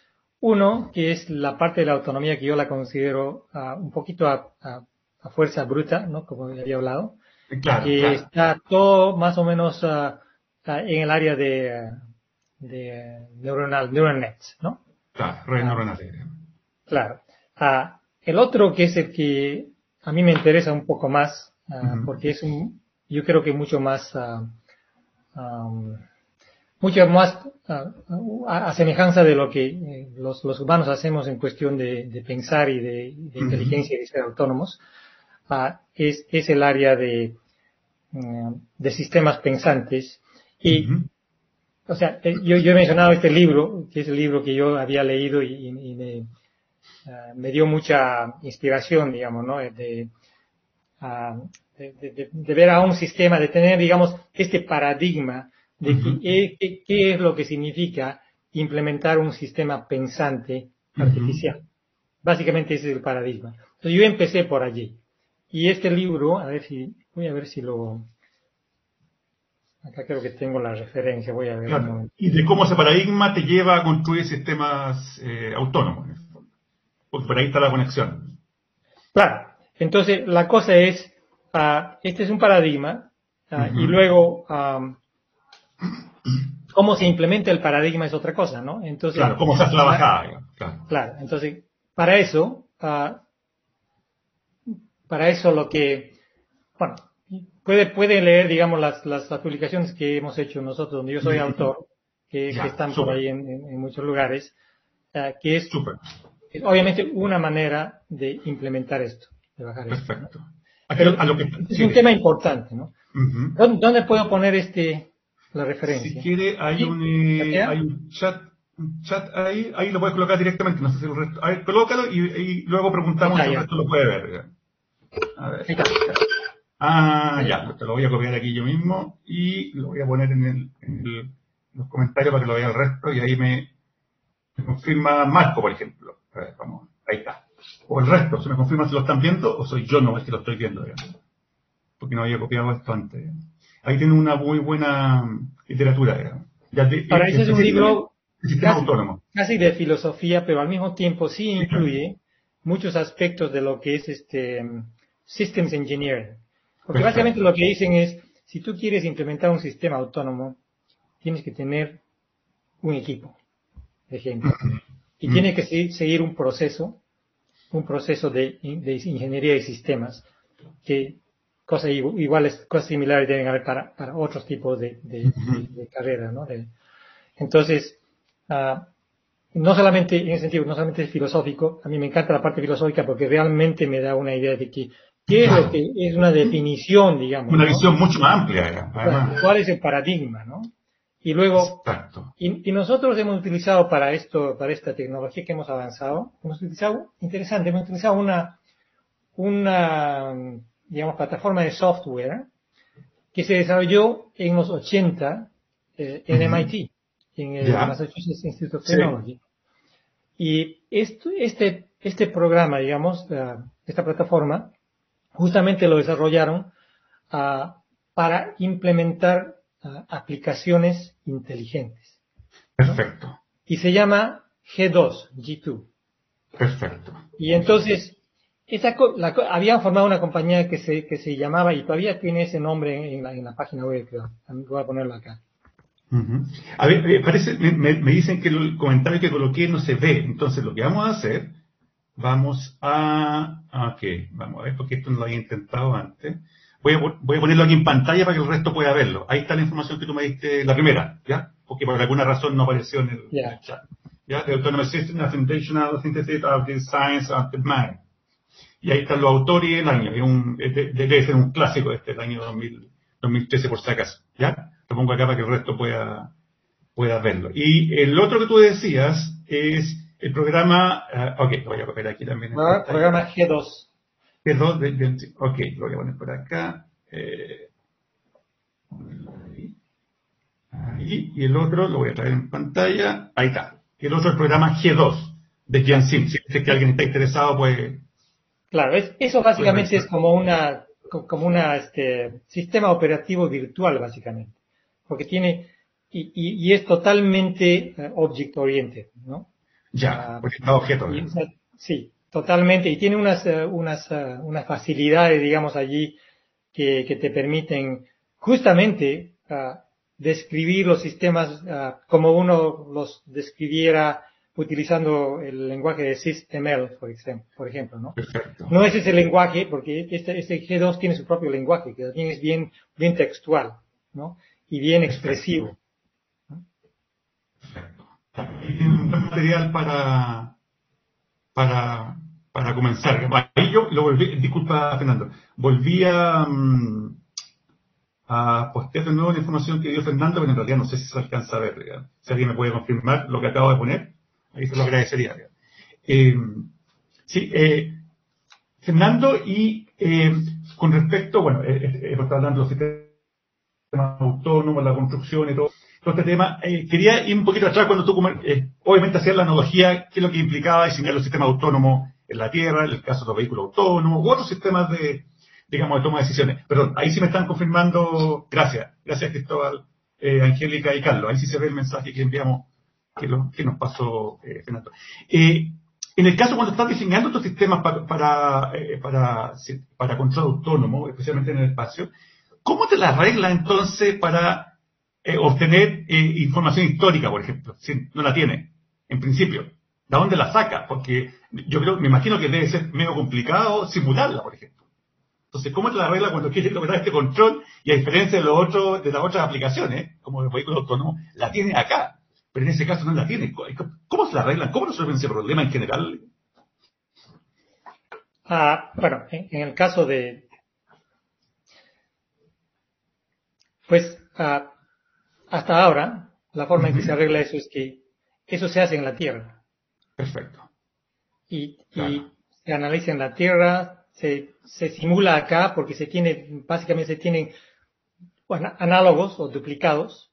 Uno, que es la parte de la autonomía que yo la considero uh, un poquito a, a, a, fuerza bruta, ¿no? Como había hablado. Claro, que está todo más o menos uh, en el área de, de neuronal, neural nets, ¿no? Claro, redes neuronales. Claro. el otro, que es el que a mí me interesa un poco más, uh -huh. porque es un, yo creo que mucho más, uh, um, mucho más uh, a, a, semejanza de lo que eh, los, los, humanos hacemos en cuestión de, de pensar y de, de inteligencia -huh. y de ser autónomos, uh, es, es el área de, de sistemas pensantes. Y, -huh. O sea, eh, yo, yo, he mencionado este libro, que es el libro que yo había leído y, y me, me, dio mucha inspiración, digamos, ¿no? De, de, de, de, ver a un sistema, de tener, digamos, este paradigma de uh -huh. qué, qué, es lo que significa implementar un sistema pensante artificial. Uh -huh. Básicamente ese es el paradigma. Entonces yo empecé por allí. Y este libro, a ver si, voy a ver si lo, acá creo que tengo la referencia, voy a ver. Claro. Y de cómo ese paradigma te lleva a construir sistemas eh, autónomos. Porque por ahí está la conexión. Claro. Entonces, la cosa es, uh, este es un paradigma, uh, uh -huh. y luego, um, cómo se implementa el paradigma es otra cosa, ¿no? Entonces, claro, cómo se ha trabajado. Claro. claro, entonces, para eso, para eso lo que, bueno, puede, puede leer, digamos, las, las, las, publicaciones que hemos hecho nosotros, donde yo soy autor, que, ya, que están super. por ahí en, en, en, muchos lugares, uh, que es, es, obviamente una manera de implementar esto de bajar Perfecto. Esto, ¿no? Pero, a lo que, es sí. un tema importante, ¿no? Uh -huh. ¿Dónde, puedo poner este la referencia? Si quiere, hay un, eh, hay un chat, un chat ahí, ahí lo puedes colocar directamente, no sé si el resto, ahí, colócalo y, y luego preguntamos ah, si el resto lo puede ver. A ver. Ah, ya, te lo voy a copiar aquí yo mismo y lo voy a poner en, el, en el, los comentarios para que lo vea el resto y ahí me, me confirma Marco, por ejemplo. A ver, vamos, ahí está o el resto, se me confirma si lo están viendo o soy yo no es que lo estoy viendo, digamos. porque no había copiado esto antes. Ahí tiene una muy buena literatura. Digamos. Ya Para eso es un libro casi de filosofía, pero al mismo tiempo sí incluye muchos aspectos de lo que es este Systems Engineering. Porque básicamente lo que dicen es, si tú quieres implementar un sistema autónomo, tienes que tener un equipo, de ejemplo. Y tiene que seguir un proceso un proceso de, de ingeniería de sistemas que cosas iguales, cosas similares deben haber para, para otros tipos de, de, de, de carreras, ¿no? entonces, uh, no solamente en ese sentido, no solamente es filosófico, a mí me encanta la parte filosófica porque realmente me da una idea de que qué es lo que es una definición, digamos. Una ¿no? visión mucho más amplia. Además. ¿Cuál es el paradigma, no? Y luego, y, y, nosotros hemos utilizado para esto, para esta tecnología que hemos avanzado, hemos utilizado, interesante, hemos utilizado una, una, digamos, plataforma de software que se desarrolló en los 80 eh, en uh -huh. MIT, en el yeah. Massachusetts Institute of Technology. Sí. Y esto, este, este programa, digamos, esta plataforma, justamente lo desarrollaron uh, para implementar ah, aplicaciones inteligentes. Perfecto. Y se llama G2, G2. Perfecto. Y entonces, esa la, habían formado una compañía que se, que se llamaba, y todavía tiene ese nombre en la, en la página web, creo. Voy a ponerlo acá. A ver, parece, me, me, dicen que el comentario que coloqué no se ve. Entonces, lo que vamos a hacer, vamos a. Ok, vamos a ver, porque esto no lo había intentado antes. Voy a, voy a ponerlo aquí en pantalla para que el resto pueda verlo. Ahí está la información que tú me diste, la primera, ¿ya? Porque por alguna razón no apareció en el, chat. ¿Ya? The Autonomous System, a Foundational Synthesis of the Science of the Mind. Y ahí están los autores y el año. Es un, debe ser un clásico este, el año 2000, 2013 por si acaso. ¿Ya? Lo pongo acá para que el resto pueda, pueda verlo. Y el otro que tú decías es el programa, uh, ok, lo voy a poner aquí también. Ah, programa G2. G2, de, de, ok, lo voy a poner por acá. Eh, ahí, y el otro lo voy a traer en pantalla. Ahí está. El otro es el programa G2 de Jianxin. Si es que alguien está interesado, pues... Claro, es, eso básicamente es como una como una este, sistema operativo virtual básicamente porque tiene, y, y, es totalmente uh, object oriented, ¿no? Ya, porque está objeto. sí, totalmente, y tiene unas, uh, unas, uh, unas facilidades, digamos, allí que, que te permiten justamente describir los sistemas como uno los describiera utilizando el lenguaje de SysML, por ejemplo, por ejemplo ¿no? Perfecto. No es ese lenguaje, porque este, este G2 tiene su propio lenguaje, que también es bien, bien textual, ¿no? y bien expresivo. Y tiene un material para, para, para comenzar. Ahí yo lo volví, disculpa Fernando, volví a, mm, a postear de nuevo la información que dio Fernando, pero en realidad no sé si se alcanza a ver. Si alguien me puede confirmar lo que acabo de poner, ahí se lo agradecería. Eh, sí, eh, Fernando, y eh, con respecto, bueno, hemos estado hablando de los sistemas autónomo, la construcción y todo, este tema. Eh, quería ir un poquito atrás cuando tú, eh, obviamente, hacías la analogía, qué es lo que implicaba diseñar los sistemas autónomos en la Tierra, en el caso de los vehículos autónomos, u otros sistemas de, digamos, de toma de decisiones. Pero ahí sí me están confirmando, gracias, gracias Cristóbal, eh, Angélica y Carlos, ahí sí se ve el mensaje que enviamos, que, nos pasó Fernando. en el caso cuando estás diseñando estos sistemas para, para, para, para control autónomo, especialmente en el espacio, ¿Cómo te la arregla entonces para eh, obtener eh, información histórica, por ejemplo? Si no la tiene, en principio. ¿De dónde la saca? Porque yo creo, me imagino que debe ser medio complicado simularla, por ejemplo. Entonces, ¿cómo te la arregla cuando quieres lograr este control? Y a diferencia de, de las otras aplicaciones, como el vehículo autónomo, la tiene acá. Pero en ese caso no la tiene. ¿Cómo se la arreglan? ¿Cómo resuelven ese problema en general? Ah, bueno, en, el caso de, Pues ah, hasta ahora, la forma en que se arregla eso es que eso se hace en la Tierra. Perfecto. Y, se analiza en la Tierra, se, se simula acá porque se tiene, básicamente se tienen bueno, análogos o duplicados.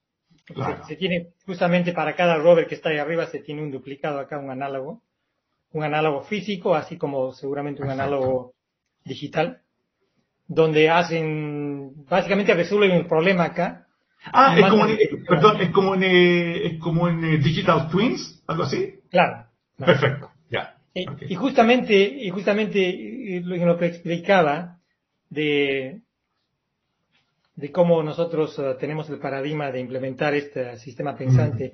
Se, tiene justamente para cada rover que está ahí arriba se tiene un duplicado acá, un análogo, un análogo físico, así como seguramente un análogo digital donde hacen, básicamente resuelven un problema acá. Ah, es como, en, perdón, es como en, es como en eh, Digital Twins, algo así. Claro. Perfecto, ya. Y justamente, y justamente lo que explicaba de, de cómo nosotros eh, tenemos el paradigma de implementar este sistema pensante,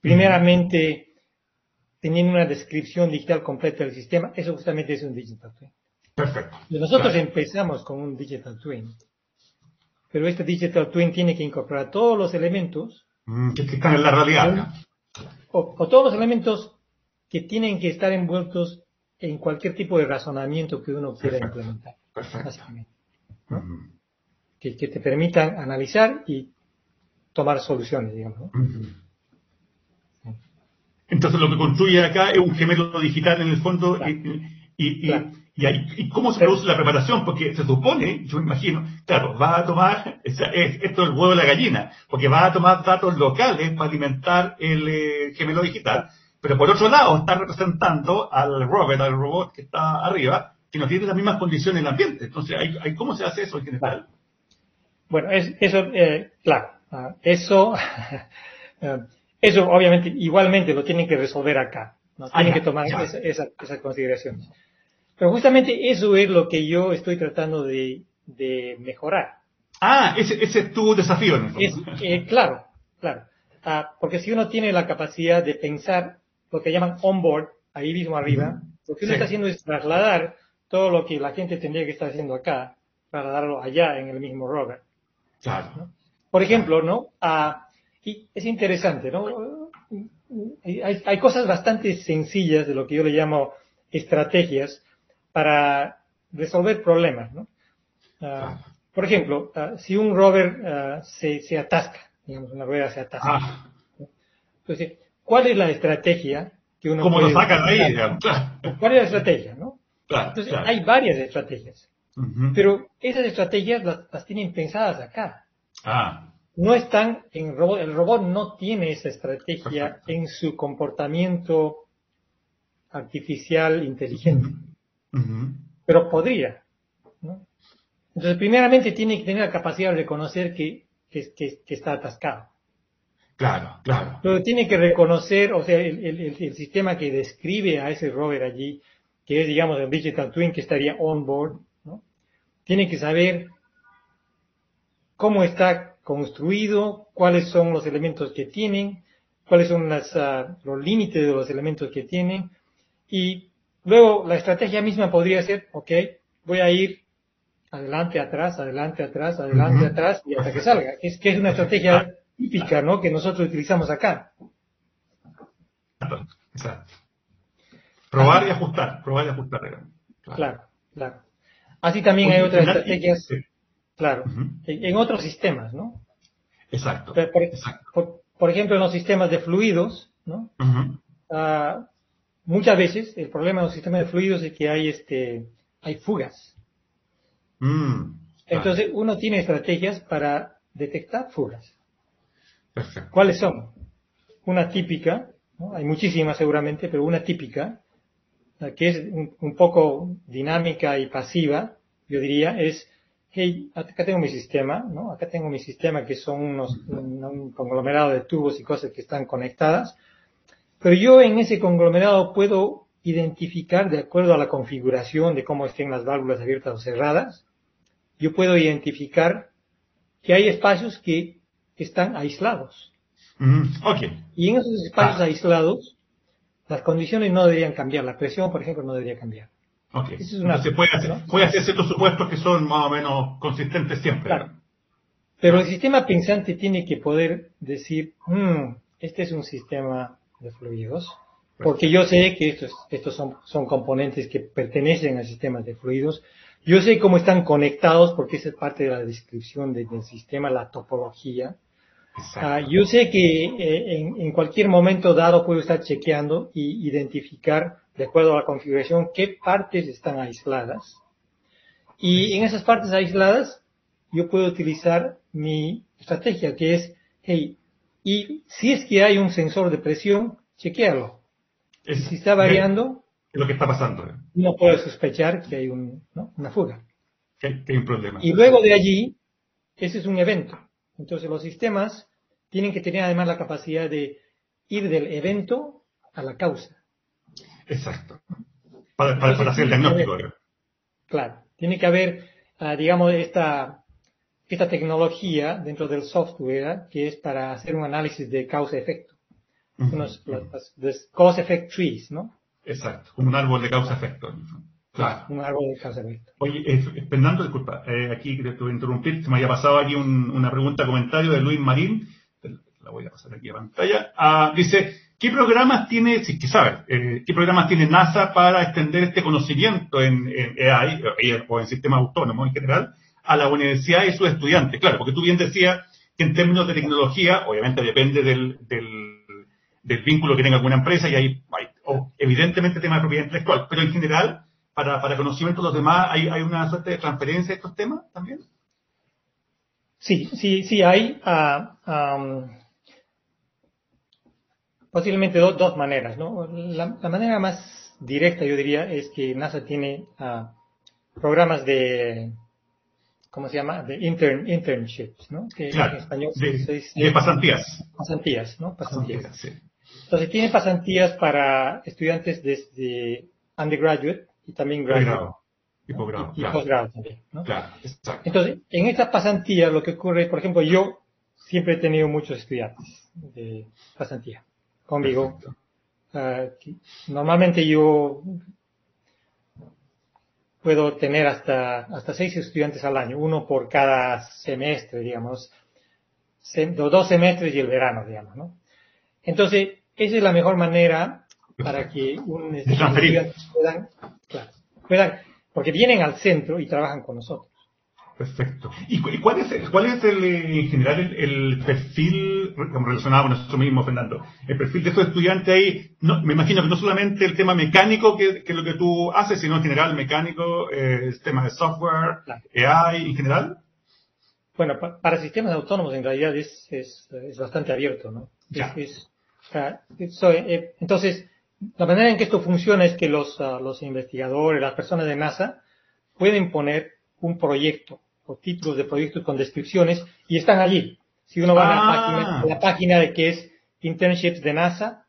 primeramente teniendo una descripción digital completa del sistema, eso justamente es un digital twin. Perfecto. Nosotros empezamos con un digital twin, pero este digital twin tiene que incorporar todos los elementos mm, que están en la realidad. O, todos los elementos que tienen que estar envueltos en cualquier tipo de razonamiento que uno quiera implementar. Básicamente. que, te permitan analizar y tomar soluciones, digamos. Entonces lo que construye acá es un gemelo digital en el fondo y, ¿Y, cómo se produce la preparación? Porque se supone, yo me imagino, claro, va a tomar, esto es el huevo de la gallina, porque va a tomar datos locales para alimentar el eh, gemelo digital, pero por otro lado está representando al rover, al robot que está arriba, que no tiene las mismas condiciones en el ambiente. Entonces, ¿hay, ¿cómo se hace eso en general? Bueno, es, eso, eh, claro, ah, eso, (laughs) eh, eso obviamente igualmente lo tienen que resolver acá. ¿no? Ah, Tienen ya, que tomar esa- esa- esas consideraciones. Pero justamente eso es lo que yo estoy tratando de, de mejorar. Ah, ese, ese es tu desafío. en el Es, eh, claro, claro. Ah, porque si uno tiene la capacidad de pensar lo que llaman onboard, ahí mismo arriba, lo que uno Sí. está haciendo es trasladar todo lo que la gente tendría que estar haciendo acá, trasladarlo allá en el mismo rover. Claro. Por ejemplo, ¿no? Ah, y es interesante, ¿no? Hay, hay cosas bastante sencillas de lo que yo le llamo estrategias para resolver problemas, ¿no? Ah, por ejemplo, ah, si un rover ah, se, se atasca, digamos, una rueda se atasca, Ah, entonces, ¿cuál es la estrategia que uno ¿Cómo lo sacan ahí? ¿Cuál es la estrategia, no? claro, Entonces, claro. hay varias estrategias, pero esas estrategias las, las tienen pensadas acá. Ah, no están en robot, el robot no tiene esa estrategia Perfecto. en su comportamiento artificial inteligente, pero podría. ¿no? Entonces, primeramente tiene que tener la capacidad de reconocer que, que- que- que está atascado. claro, claro. Pero tiene que reconocer, o sea, el, el- el- sistema que describe a ese rover allí, que es, digamos, el Digital Twin que estaría on board, ¿no? tiene que saber cómo está construido, cuáles son los elementos que tienen, cuáles son las, ah, los límites de los elementos que tienen, y luego la estrategia misma podría ser, ok, voy a ir adelante, atrás, adelante, atrás, adelante, atrás, y hasta que salga. Es que es una estrategia típica, ¿no? Que nosotros utilizamos acá. Exacto. Probar y ajustar, probar y ajustar. Claro, claro. Así también hay otras estrategias, sí, claro, en, en otros sistemas, ¿no? Exacto. Por, por- exacto. por- por ejemplo, en los sistemas de fluidos, ¿no? Muchas veces el problema de los sistemas de fluidos es que hay, este, hay fugas. Mm. Entonces, uno tiene estrategias para detectar fugas. Perfecto. ¿Cuáles son? Una típica, ¿no? hay muchísimas seguramente, pero una típica, que es un, un poco dinámica y pasiva, yo diría, es, hey, acá tengo mi sistema, ¿no? Acá tengo mi sistema que son unos, un, un conglomerado de tubos y cosas que están conectadas, pero yo en ese conglomerado puedo identificar, de acuerdo a la configuración de cómo estén las válvulas abiertas o cerradas, yo puedo identificar que hay espacios que están aislados. Ujú. Ok. Y en esos espacios Ah. aislados, las condiciones no deberían cambiar. La presión, por ejemplo, no debería cambiar. Ok. Esa es una- Entonces puede hacer, ¿no? puede hacer ciertos supuestos que son más o menos consistentes siempre. Claro. Pero el sistema pensante tiene que poder decir, "Hmm, este es un sistema de fluidos, porque yo sé que estos, estos son, son componentes que pertenecen al sistema de fluidos. Yo sé cómo están conectados, porque esa es parte de la descripción de- del sistema, la topología. Ah, yo sé que eh, en, en cualquier momento dado puedo estar chequeando y identificar, de acuerdo a la configuración, qué partes están aisladas. Y en esas partes aisladas, yo puedo utilizar mi estrategia, que es, hey, y si es que hay un sensor de presión, chequearlo. Es- si está variando, Es lo que está pasando. uno puede sospechar que hay un- ¿no? una fuga. Que, hay- que hay un problema. Y luego de allí, ese es un evento. Entonces los sistemas tienen que tener además la capacidad de ir del evento a la causa. Exacto. Para, para, para hacer el diagnóstico. Claro, tiene que haber, ah, digamos, esta, esta tecnología dentro del software que es para hacer un análisis de causa-efecto. Ujú. Unos, las- las- los cause-effect trees, ¿no? Exacto. Como un árbol de causa-efecto. Claro. Un árbol de causa-efecto. Oye, eh, Fernando, disculpa, eh, aquí te tuve que interrumpir, se me había pasado aquí un- una pregunta, comentario de Luis Marín, la voy a pasar aquí a pantalla, Ah, dice, ¿qué programas tiene, si que sabes, eh, qué programas tiene NASA para extender este conocimiento en, en AI eh, o en sistemas autónomos en general a la universidad y sus estudiantes? Claro, porque tú bien decías que en términos de tecnología, obviamente depende del, del, vínculo que tenga alguna empresa y hay, evidentemente temas de propiedad intelectual, pero en general para, para conocimiento de los demás, ¿hay, ¿hay una suerte de transferencia de estos temas también? Sí, sí, sí, hay am, posiblemente do- dos maneras, ¿no? La, la manera más directa, yo diría, es que NASA tiene ah, programas de ¿cómo se llama? De intern, internships, ¿no? Que en español de, se dice, pasantías. Pasantías, ¿no? Pasantías. sí. Entonces tiene pasantías para estudiantes desde undergraduate y también graduate. Y posgrado. Y, posgrado también, ¿no? Claro, exacto. Entonces, en estas pasantías lo que ocurre, por ejemplo, yo siempre he tenido muchos estudiantes de pasantía conmigo. Uh, normalmente yo puedo tener hasta, hasta seis estudiantes al año, uno por cada semestre, digamos, los dos semestres y el verano, digamos, ¿no? Entonces, esa es la mejor manera para que un estudiante puedan, claro, puedan, porque vienen al centro y trabajan con nosotros. Perfecto. ¿Y cuál es, cuál es el, en general el, perfil relacionado con eso mismo, Fernando? El perfil de estos estudiantes ahí, no, me imagino que no solamente el tema mecánico que, que es lo que tú haces, sino en general mecánico, eh, el tema de software, AI en general. Bueno, para sistemas autónomos en realidad es, es, es bastante abierto, ¿no? Es, eh, entonces, la manera en que esto funciona es que los, ah, los investigadores, las personas de NASA, pueden poner un proyecto o títulos de proyectos con descripciones y están allí. Si uno va a, la ah. página, la página de que es Internships de NASA,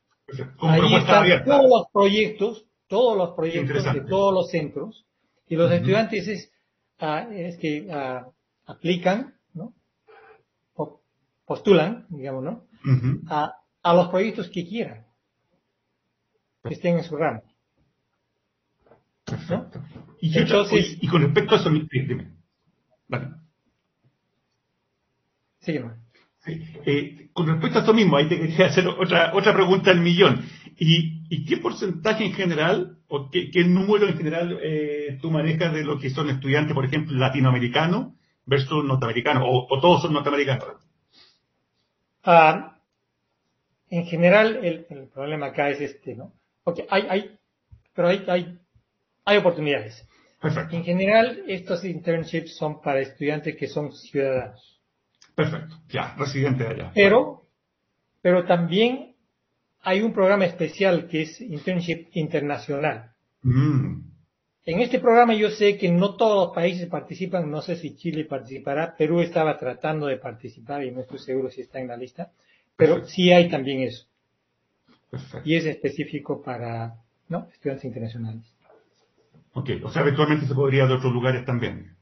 ahí están todos los proyectos, todos los proyectos de todos los centros y los estudiantes es, ah, es que uh, aplican, ¿no? O postulan, digamos, ¿no? a, a los proyectos que quieran, que estén en su ramo. ¿no? Y, Entonces, y, con respecto a eso, dime. Vale. Sí, eh, con respecto a esto mismo, ahí te quería hacer otra, otra pregunta al millón. ¿Y, y qué porcentaje en general, o qué, qué número en general eh, tú manejas de lo que son estudiantes, por ejemplo, latinoamericanos versus norteamericanos, o, o todos son norteamericanos? Ah, en general, el, el, problema acá es este, ¿no? Porque hay, hay, pero hay, hay, hay oportunidades. Perfecto. En general, estos internships son para estudiantes que son ciudadanos. Perfecto, ya, residentes allá. Pero, pero también hay un programa especial que es Internship Internacional. Mm. En este programa yo sé que no todos los países participan, no sé si Chile participará, Perú estaba tratando de participar y no estoy seguro si está en la lista, pero sí hay también eso. Perfecto. Y es específico para ¿no? estudiantes internacionales. Ok, o sea, eventualmente se podría de otros lugares también.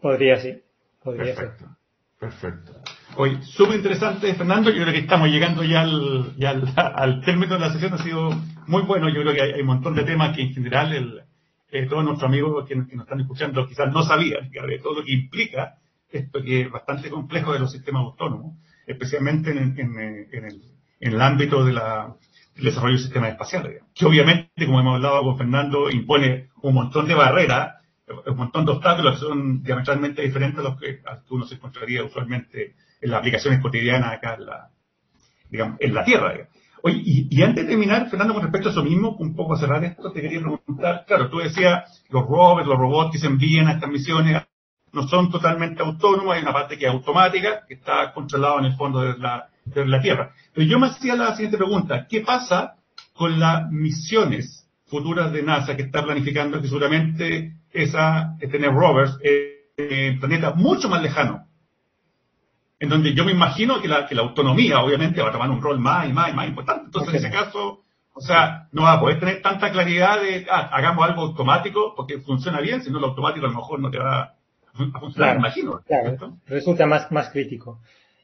Podría, sí. Podría perfecto, ser. Perfecto. Hoy, súper interesante, Fernando. Yo creo que estamos llegando ya al, ya (laughs) al, término de la sesión. Ha sido muy bueno. Yo creo que hay, un montón de temas que en general el, eh, todos nuestros amigos que, nos están escuchando quizás no sabían, de todo lo que implica esto que es bastante complejo de los sistemas autónomos, especialmente en, en, en, el, en el ámbito de la, el desarrollo del sistema espacial, que obviamente, como hemos hablado con Fernando, impone un montón de barreras, un montón de obstáculos que son diametralmente diferentes a los que, uno se encontraría usualmente en las aplicaciones cotidianas acá en la, digamos, en la Tierra. Oye, y, antes de terminar, Fernando, con respecto a eso mismo, un poco a cerrar esto, te quería preguntar, claro, tú decías, los rovers, los robots que se envían a estas misiones no son totalmente autónomos, hay una parte que es automática, que está controlada en el fondo de la, de la Tierra. Pero yo me hacía la siguiente pregunta, ¿qué pasa con las misiones futuras de NASA que está planificando que seguramente esa, tener rovers en planeta mucho más lejano? En donde yo me imagino que la, que la autonomía obviamente va a tomar un rol más y más y más importante. Entonces, en ese caso, o sea, no va a poder tener tanta claridad de, ah, hagamos algo automático porque funciona bien, si no lo automático a lo mejor no te va a funcionar, me imagino. Claro, resulta más, más crítico.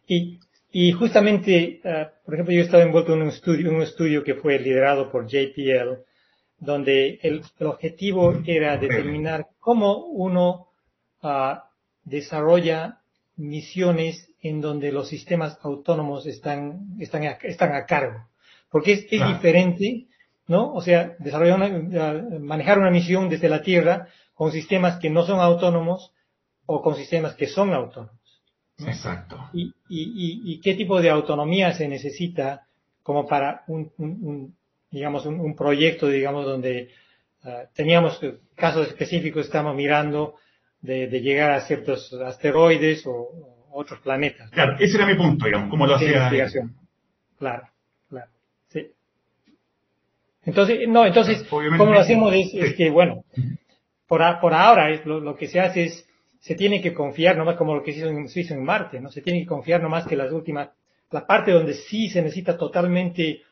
Y y justamente, uh, por ejemplo, yo estaba envuelto en un estudio, un estudio que fue liderado por JPL, donde el, el objetivo era determinar cómo uno uh, desarrolla misiones en donde los sistemas autónomos están, están, a, están a cargo. Porque es, es diferente, ¿no? O sea, desarrollar una, uh, manejar una misión desde la Tierra con sistemas que no son autónomos o con sistemas que son autónomos. Exacto. Y, y, y, qué tipo de autonomía se necesita como para un, un, digamos, un, proyecto, digamos, donde uh, teníamos casos específicos, estamos mirando de, de, llegar a ciertos asteroides o, otros planetas. Claro, ese era mi punto, digamos, como lo hacía. Claro, claro, sí. Entonces, no, entonces, como lo hacemos es, es que, bueno, por, por ahora es, lo, lo, que se hace es se tiene que confiar nomás como lo que se hizo en, se hizo en Marte, ¿no? Se tiene que confiar nomás que las últimas, la parte donde sí se necesita totalmente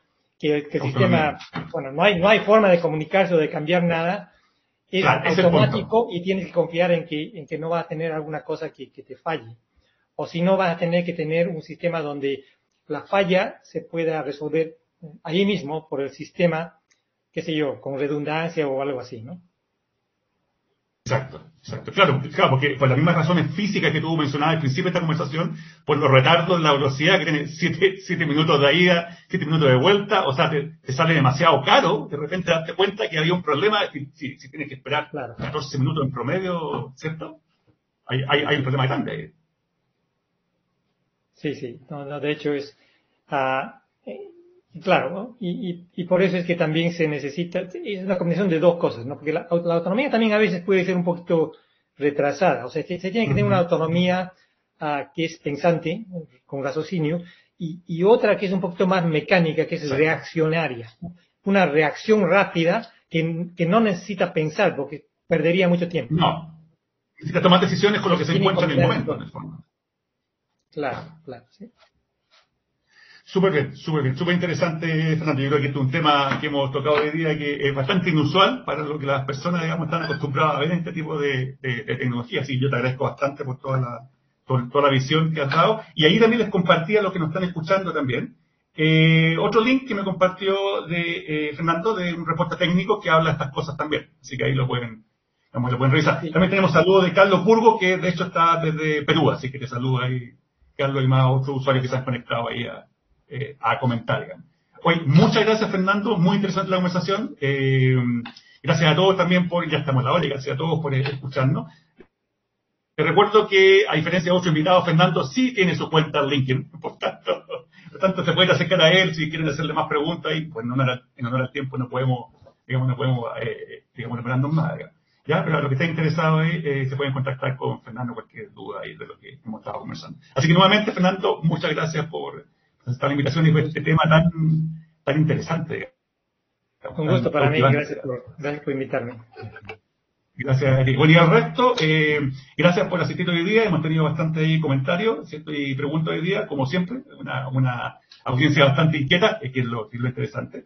que, que el sistema, bueno, no hay, no hay forma de comunicarse o de cambiar nada, es Claro, automático y tienes que confiar en que, en que no va a tener alguna cosa que, que te falle. O si no, vas a tener que tener un sistema donde la falla se pueda resolver ahí mismo por el sistema, qué sé yo, con redundancia o algo así, ¿no? Exacto, exacto. Claro, claro, porque por las mismas razones físicas que tú mencionabas al principio de esta conversación, por los retardos, la velocidad que tiene siete, siete minutos de ida, siete minutos de vuelta, o sea, te, te sale demasiado caro, de repente darte cuenta que había un problema, si, si, tienes que esperar Claro. 14 minutos en promedio, ¿cierto? Hay, hay, hay un problema grande ahí. Sí, sí. No, no, de hecho es, ah, eh, claro, ¿no? y, y, y por eso es que también se necesita, es una combinación de dos cosas, ¿no? Porque la, la autonomía también a veces puede ser un poquito retrasada, o sea, se tiene que tener una autonomía ah, que es pensante, con raciocinio, y, y otra que es un poquito más mecánica, que es reaccionaria. ¿no? Una reacción rápida que, que no necesita pensar, porque perdería mucho tiempo. No. Necesitas tomar decisiones con lo que se encuentra en el momento, todo. en el fondo. Claro, claro, sí. Súper bien, súper bien, súper interesante, Fernando. Yo creo que este es un tema que hemos tocado hoy día que es bastante inusual para lo que las personas, digamos, están acostumbradas a ver en este tipo de, de- de tecnología. Así que yo te agradezco bastante por toda la, por toda la visión que has dado. Y ahí también les compartí a los que nos están escuchando también. eh, otro link que me compartió de eh, Fernando de un reporte técnico que habla de estas cosas también. Así que ahí lo pueden, digamos, lo pueden revisar. Sí. También tenemos saludos de Carlos Burgo, que de hecho está desde Perú, así que te saludo ahí, Carlos, y más otros usuarios que se han conectado ahí a, eh, a comentar. Oye, muchas gracias Fernando, muy interesante la conversación. Eh, gracias a todos también por, ya estamos a la hora, gracias a todos por eh, escucharnos. Te recuerdo que, a diferencia de otros invitados, Fernando sí tiene su cuenta en LinkedIn, (laughs) por tanto, por tanto se pueden acercar a él si quieren hacerle más preguntas y pues en honor, al- en honor al tiempo no podemos, digamos, no podemos, eh, digamos, más. digamos. Ya, pero a los que estén interesados ahí, eh, se pueden contactar con Fernando cualquier duda ahí de lo que hemos estado conversando. Así que nuevamente, Fernando, muchas gracias por aceptar la invitación y por este tema tan, tan interesante. Un gusto para mí, gracias por, gracias por invitarme. Gracias, Eric. Bueno, y al resto, eh, gracias por asistir hoy día. Hemos tenido bastante comentarios ¿cierto? y preguntas hoy día, como siempre. Una, una audiencia bastante inquieta, eh, que es lo, es lo interesante.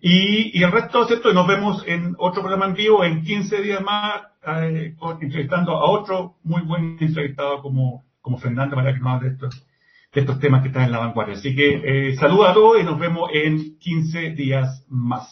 Y, y el resto, ¿cierto? Y nos vemos en otro programa en vivo en 15 días más, eh, entrevistando a otro muy buen entrevistado como, como Fernando para que nos hable de estos, de estos temas que están en la vanguardia. Así que eh, a todos y nos vemos en 15 días más.